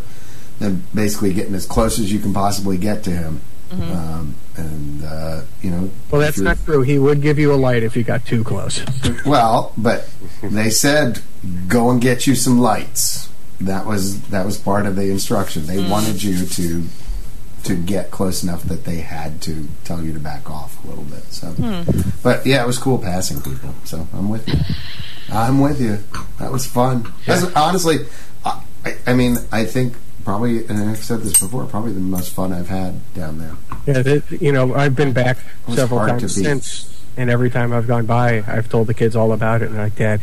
then basically getting as close as you can possibly get to him. Um, and uh, you know, Well, that's not true. He would give you a light if you got too close. Well, but they said go and get you some lights. That was that was part of the instruction. They wanted you to to get close enough that they had to tell you to back off a little bit. So, but yeah, it was cool passing people. So I'm with you. I'm with you. That was fun. That's- honestly, I, I- I mean, I think probably, and I've said this before, probably the most fun I've had down there. Yeah, that, you know, I've been back several times since, and every time I've gone by, I've told the kids all about it, and they're like, Dad,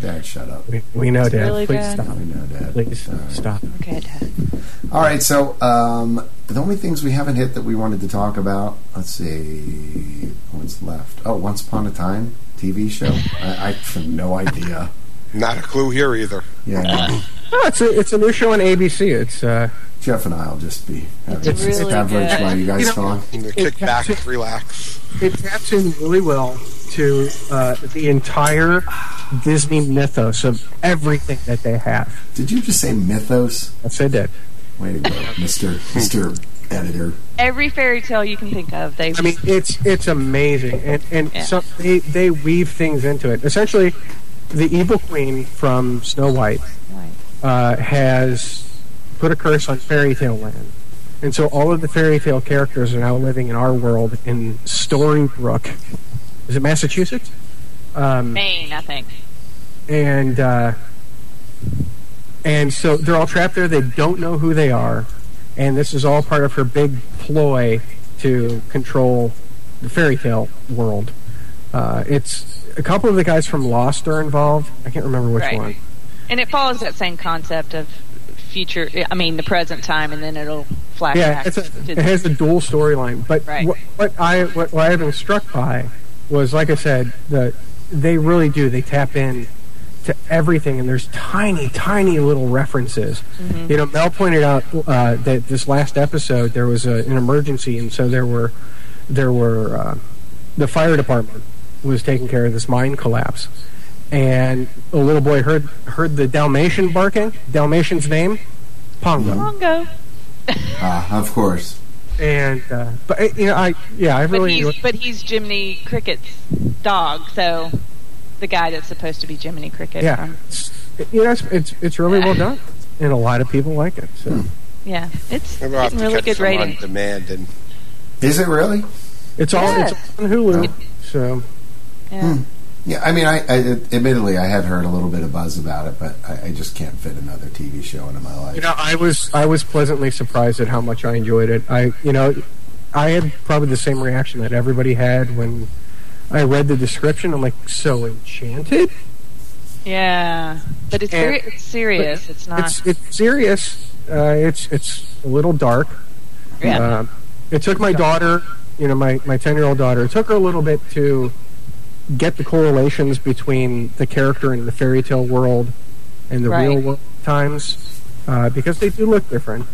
Dad, shut up. we, we know, Dad. really Please bad? stop. We know, Dad. Please All right. stop. Okay, Dad. All right, so um, the only things we haven't hit that we wanted to talk about, let's see, what's left? Oh, Once Upon a Time TV show. I, I have no idea. Not a clue here either. Yeah, no. Oh, it's a it's a new show on ABC. It's uh, Jeff and I'll just be having It's some really beverage good. while you guys You know- talk. Kick back, taps relax. it taps in really well to uh, the entire Disney mythos of everything that they have. Did you just say mythos? Yes, I did. Way to go, Mister Mister Editor. Every fairy tale you can think of, they. I mean, it's it's amazing, and and Yeah. so they they weave things into it. Essentially, the evil queen from Snow White uh, has put a curse on fairy tale land. And so all of the fairy tale characters are now living in our world in Storybrooke. Is it Massachusetts? Um, Maine, I think. and uh, and so they're all trapped there. They don't know who they are, and this is all part of her big ploy to control the fairy tale world. Uh, it's a couple of the guys from Lost are involved. I can't remember which Right. one. And it follows that same concept of future. I mean, the present time, and then it'll flash Yeah, a, it has a dual storyline. But Right. what, what I what, what I've been struck by was, like I said, that they really do. They tap in to everything, and there's tiny, tiny little references. Mm-hmm. You know, Mel pointed out uh, that this last episode there was a, an emergency, and so there were there were uh, the fire department was taking care of this mine collapse. And a little boy heard heard the Dalmatian barking. Dalmatian's name, Pongo. Pongo. Ah, of course. and uh, but uh, you know I yeah I But really he's enjoy- but he's Jiminy Cricket's dog, so the guy that's supposed to be Jiminy Cricket. yeah from- it's, you know it's, it's it's really well done and a lot of people like it so Hmm. yeah. It's Maybe I'll have getting to really catch good some on demand and Is it really? it's all Yes. it's on Hulu so Yeah. Yeah, I mean, I, I admittedly I had heard a little bit of buzz about it, but I, I just can't fit another TV show into my life. you know I was I was pleasantly surprised at how much I enjoyed it I you know I had probably the same reaction that everybody had when I read the description I'm like so enchanted Yeah. But it's And- very it's serious. but it's not. it's it's serious uh, it's it's a little dark yeah. Um, it took my daughter, you know, my my ten year old daughter. It took her a little bit to get the correlations between the character in the fairy tale world and the Right. real world times, uh, because they do look different.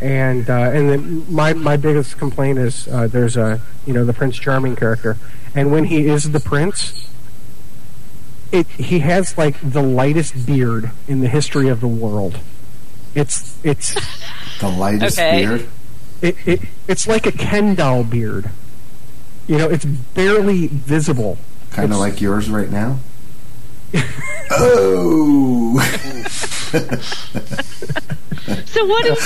And uh, and then my my biggest complaint is uh, there's a you know the Prince Charming character, and when he is the prince. It, he has like the lightest beard in the history of the world. It's it's the lightest Okay. beard. it, it it's like a Ken doll beard. You know, it's barely visible. Kind of like yours right now. oh, so what is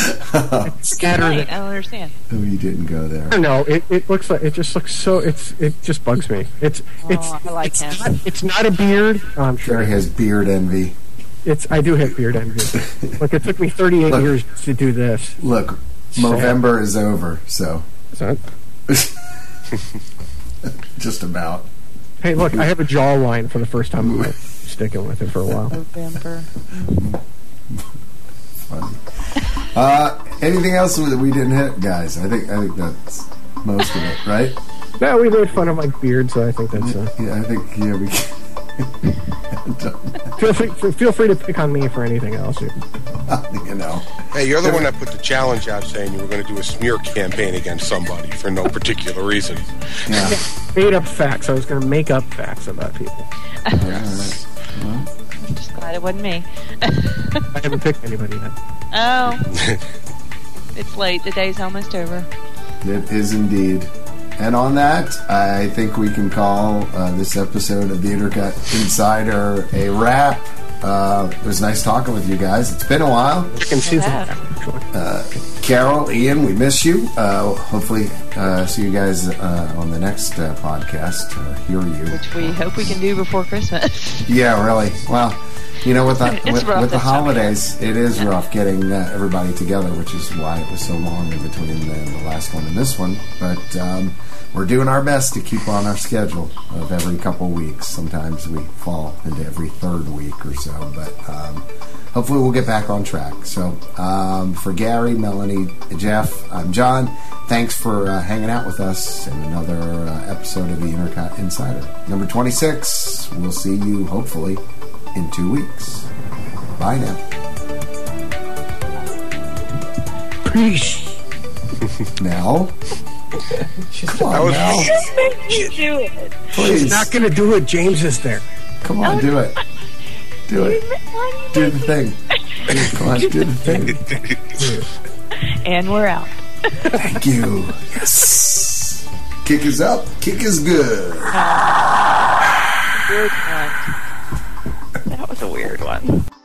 Scattered. I don't understand. oh, you didn't go there. No. It, it looks like it just looks so. It's it just bugs me. It's oh, it's Oh, I like it's him. not it's not a beard. Oh, I'm sure Jerry has beard envy. it's. I do have beard envy. Look, it took me 38 Look. years to do this. Look, November is over, so So, just about. Hey, look, I have a jawline for the first time. in my life. Sticking with it for a while. November. Funny. Uh, anything else that we didn't hit, guys? I think I think that's most of it, right? No, we made fun of my beard, so I think that's. Uh, Yeah, I think yeah we. feel free feel free to pick on me for anything else. you know, Hey, you're the one that put the challenge out saying you were going to do a smear campaign against somebody for no particular reason. yeah. Made up facts. I was going to make up facts about people. All right. I'm just glad it wasn't me. I haven't picked anybody yet. Oh. it's late. The day's almost over. It is indeed. And on that, I think we can call uh, this episode of the Intercot Insider a wrap. Uh, it was nice talking with you guys. It's been a while. Chicken season. Yeah. Actually. Carol, Ian, we miss you. Uh, hopefully, uh, see you guys uh, on the next uh, podcast. Uh, hear you. Which we hope we can do before Christmas. Yeah, really. Well, you know, with the with, with the this time of year. holidays, it is rough getting uh, everybody together, which is why it was so long in between the, the last one and this one. But um, we're doing our best to keep on our schedule of every couple weeks. Sometimes we fall into every third week or so, but um, hopefully we'll get back on track. So um, for Gary, Melanie, Jeff, I'm John. Thanks for uh, hanging out with us in another uh, episode of the Intercot Insider. Number 26. We'll see you hopefully in two weeks. Bye now. Peace. Now, come on was now, Just make me do it. please. Not going to do it. James is there. Come on, do it. Do it. Do the thing. Come on, do the thing. And we're out. Thank you. Yes. Kick is up. Kick is good. Oh, good one everyone.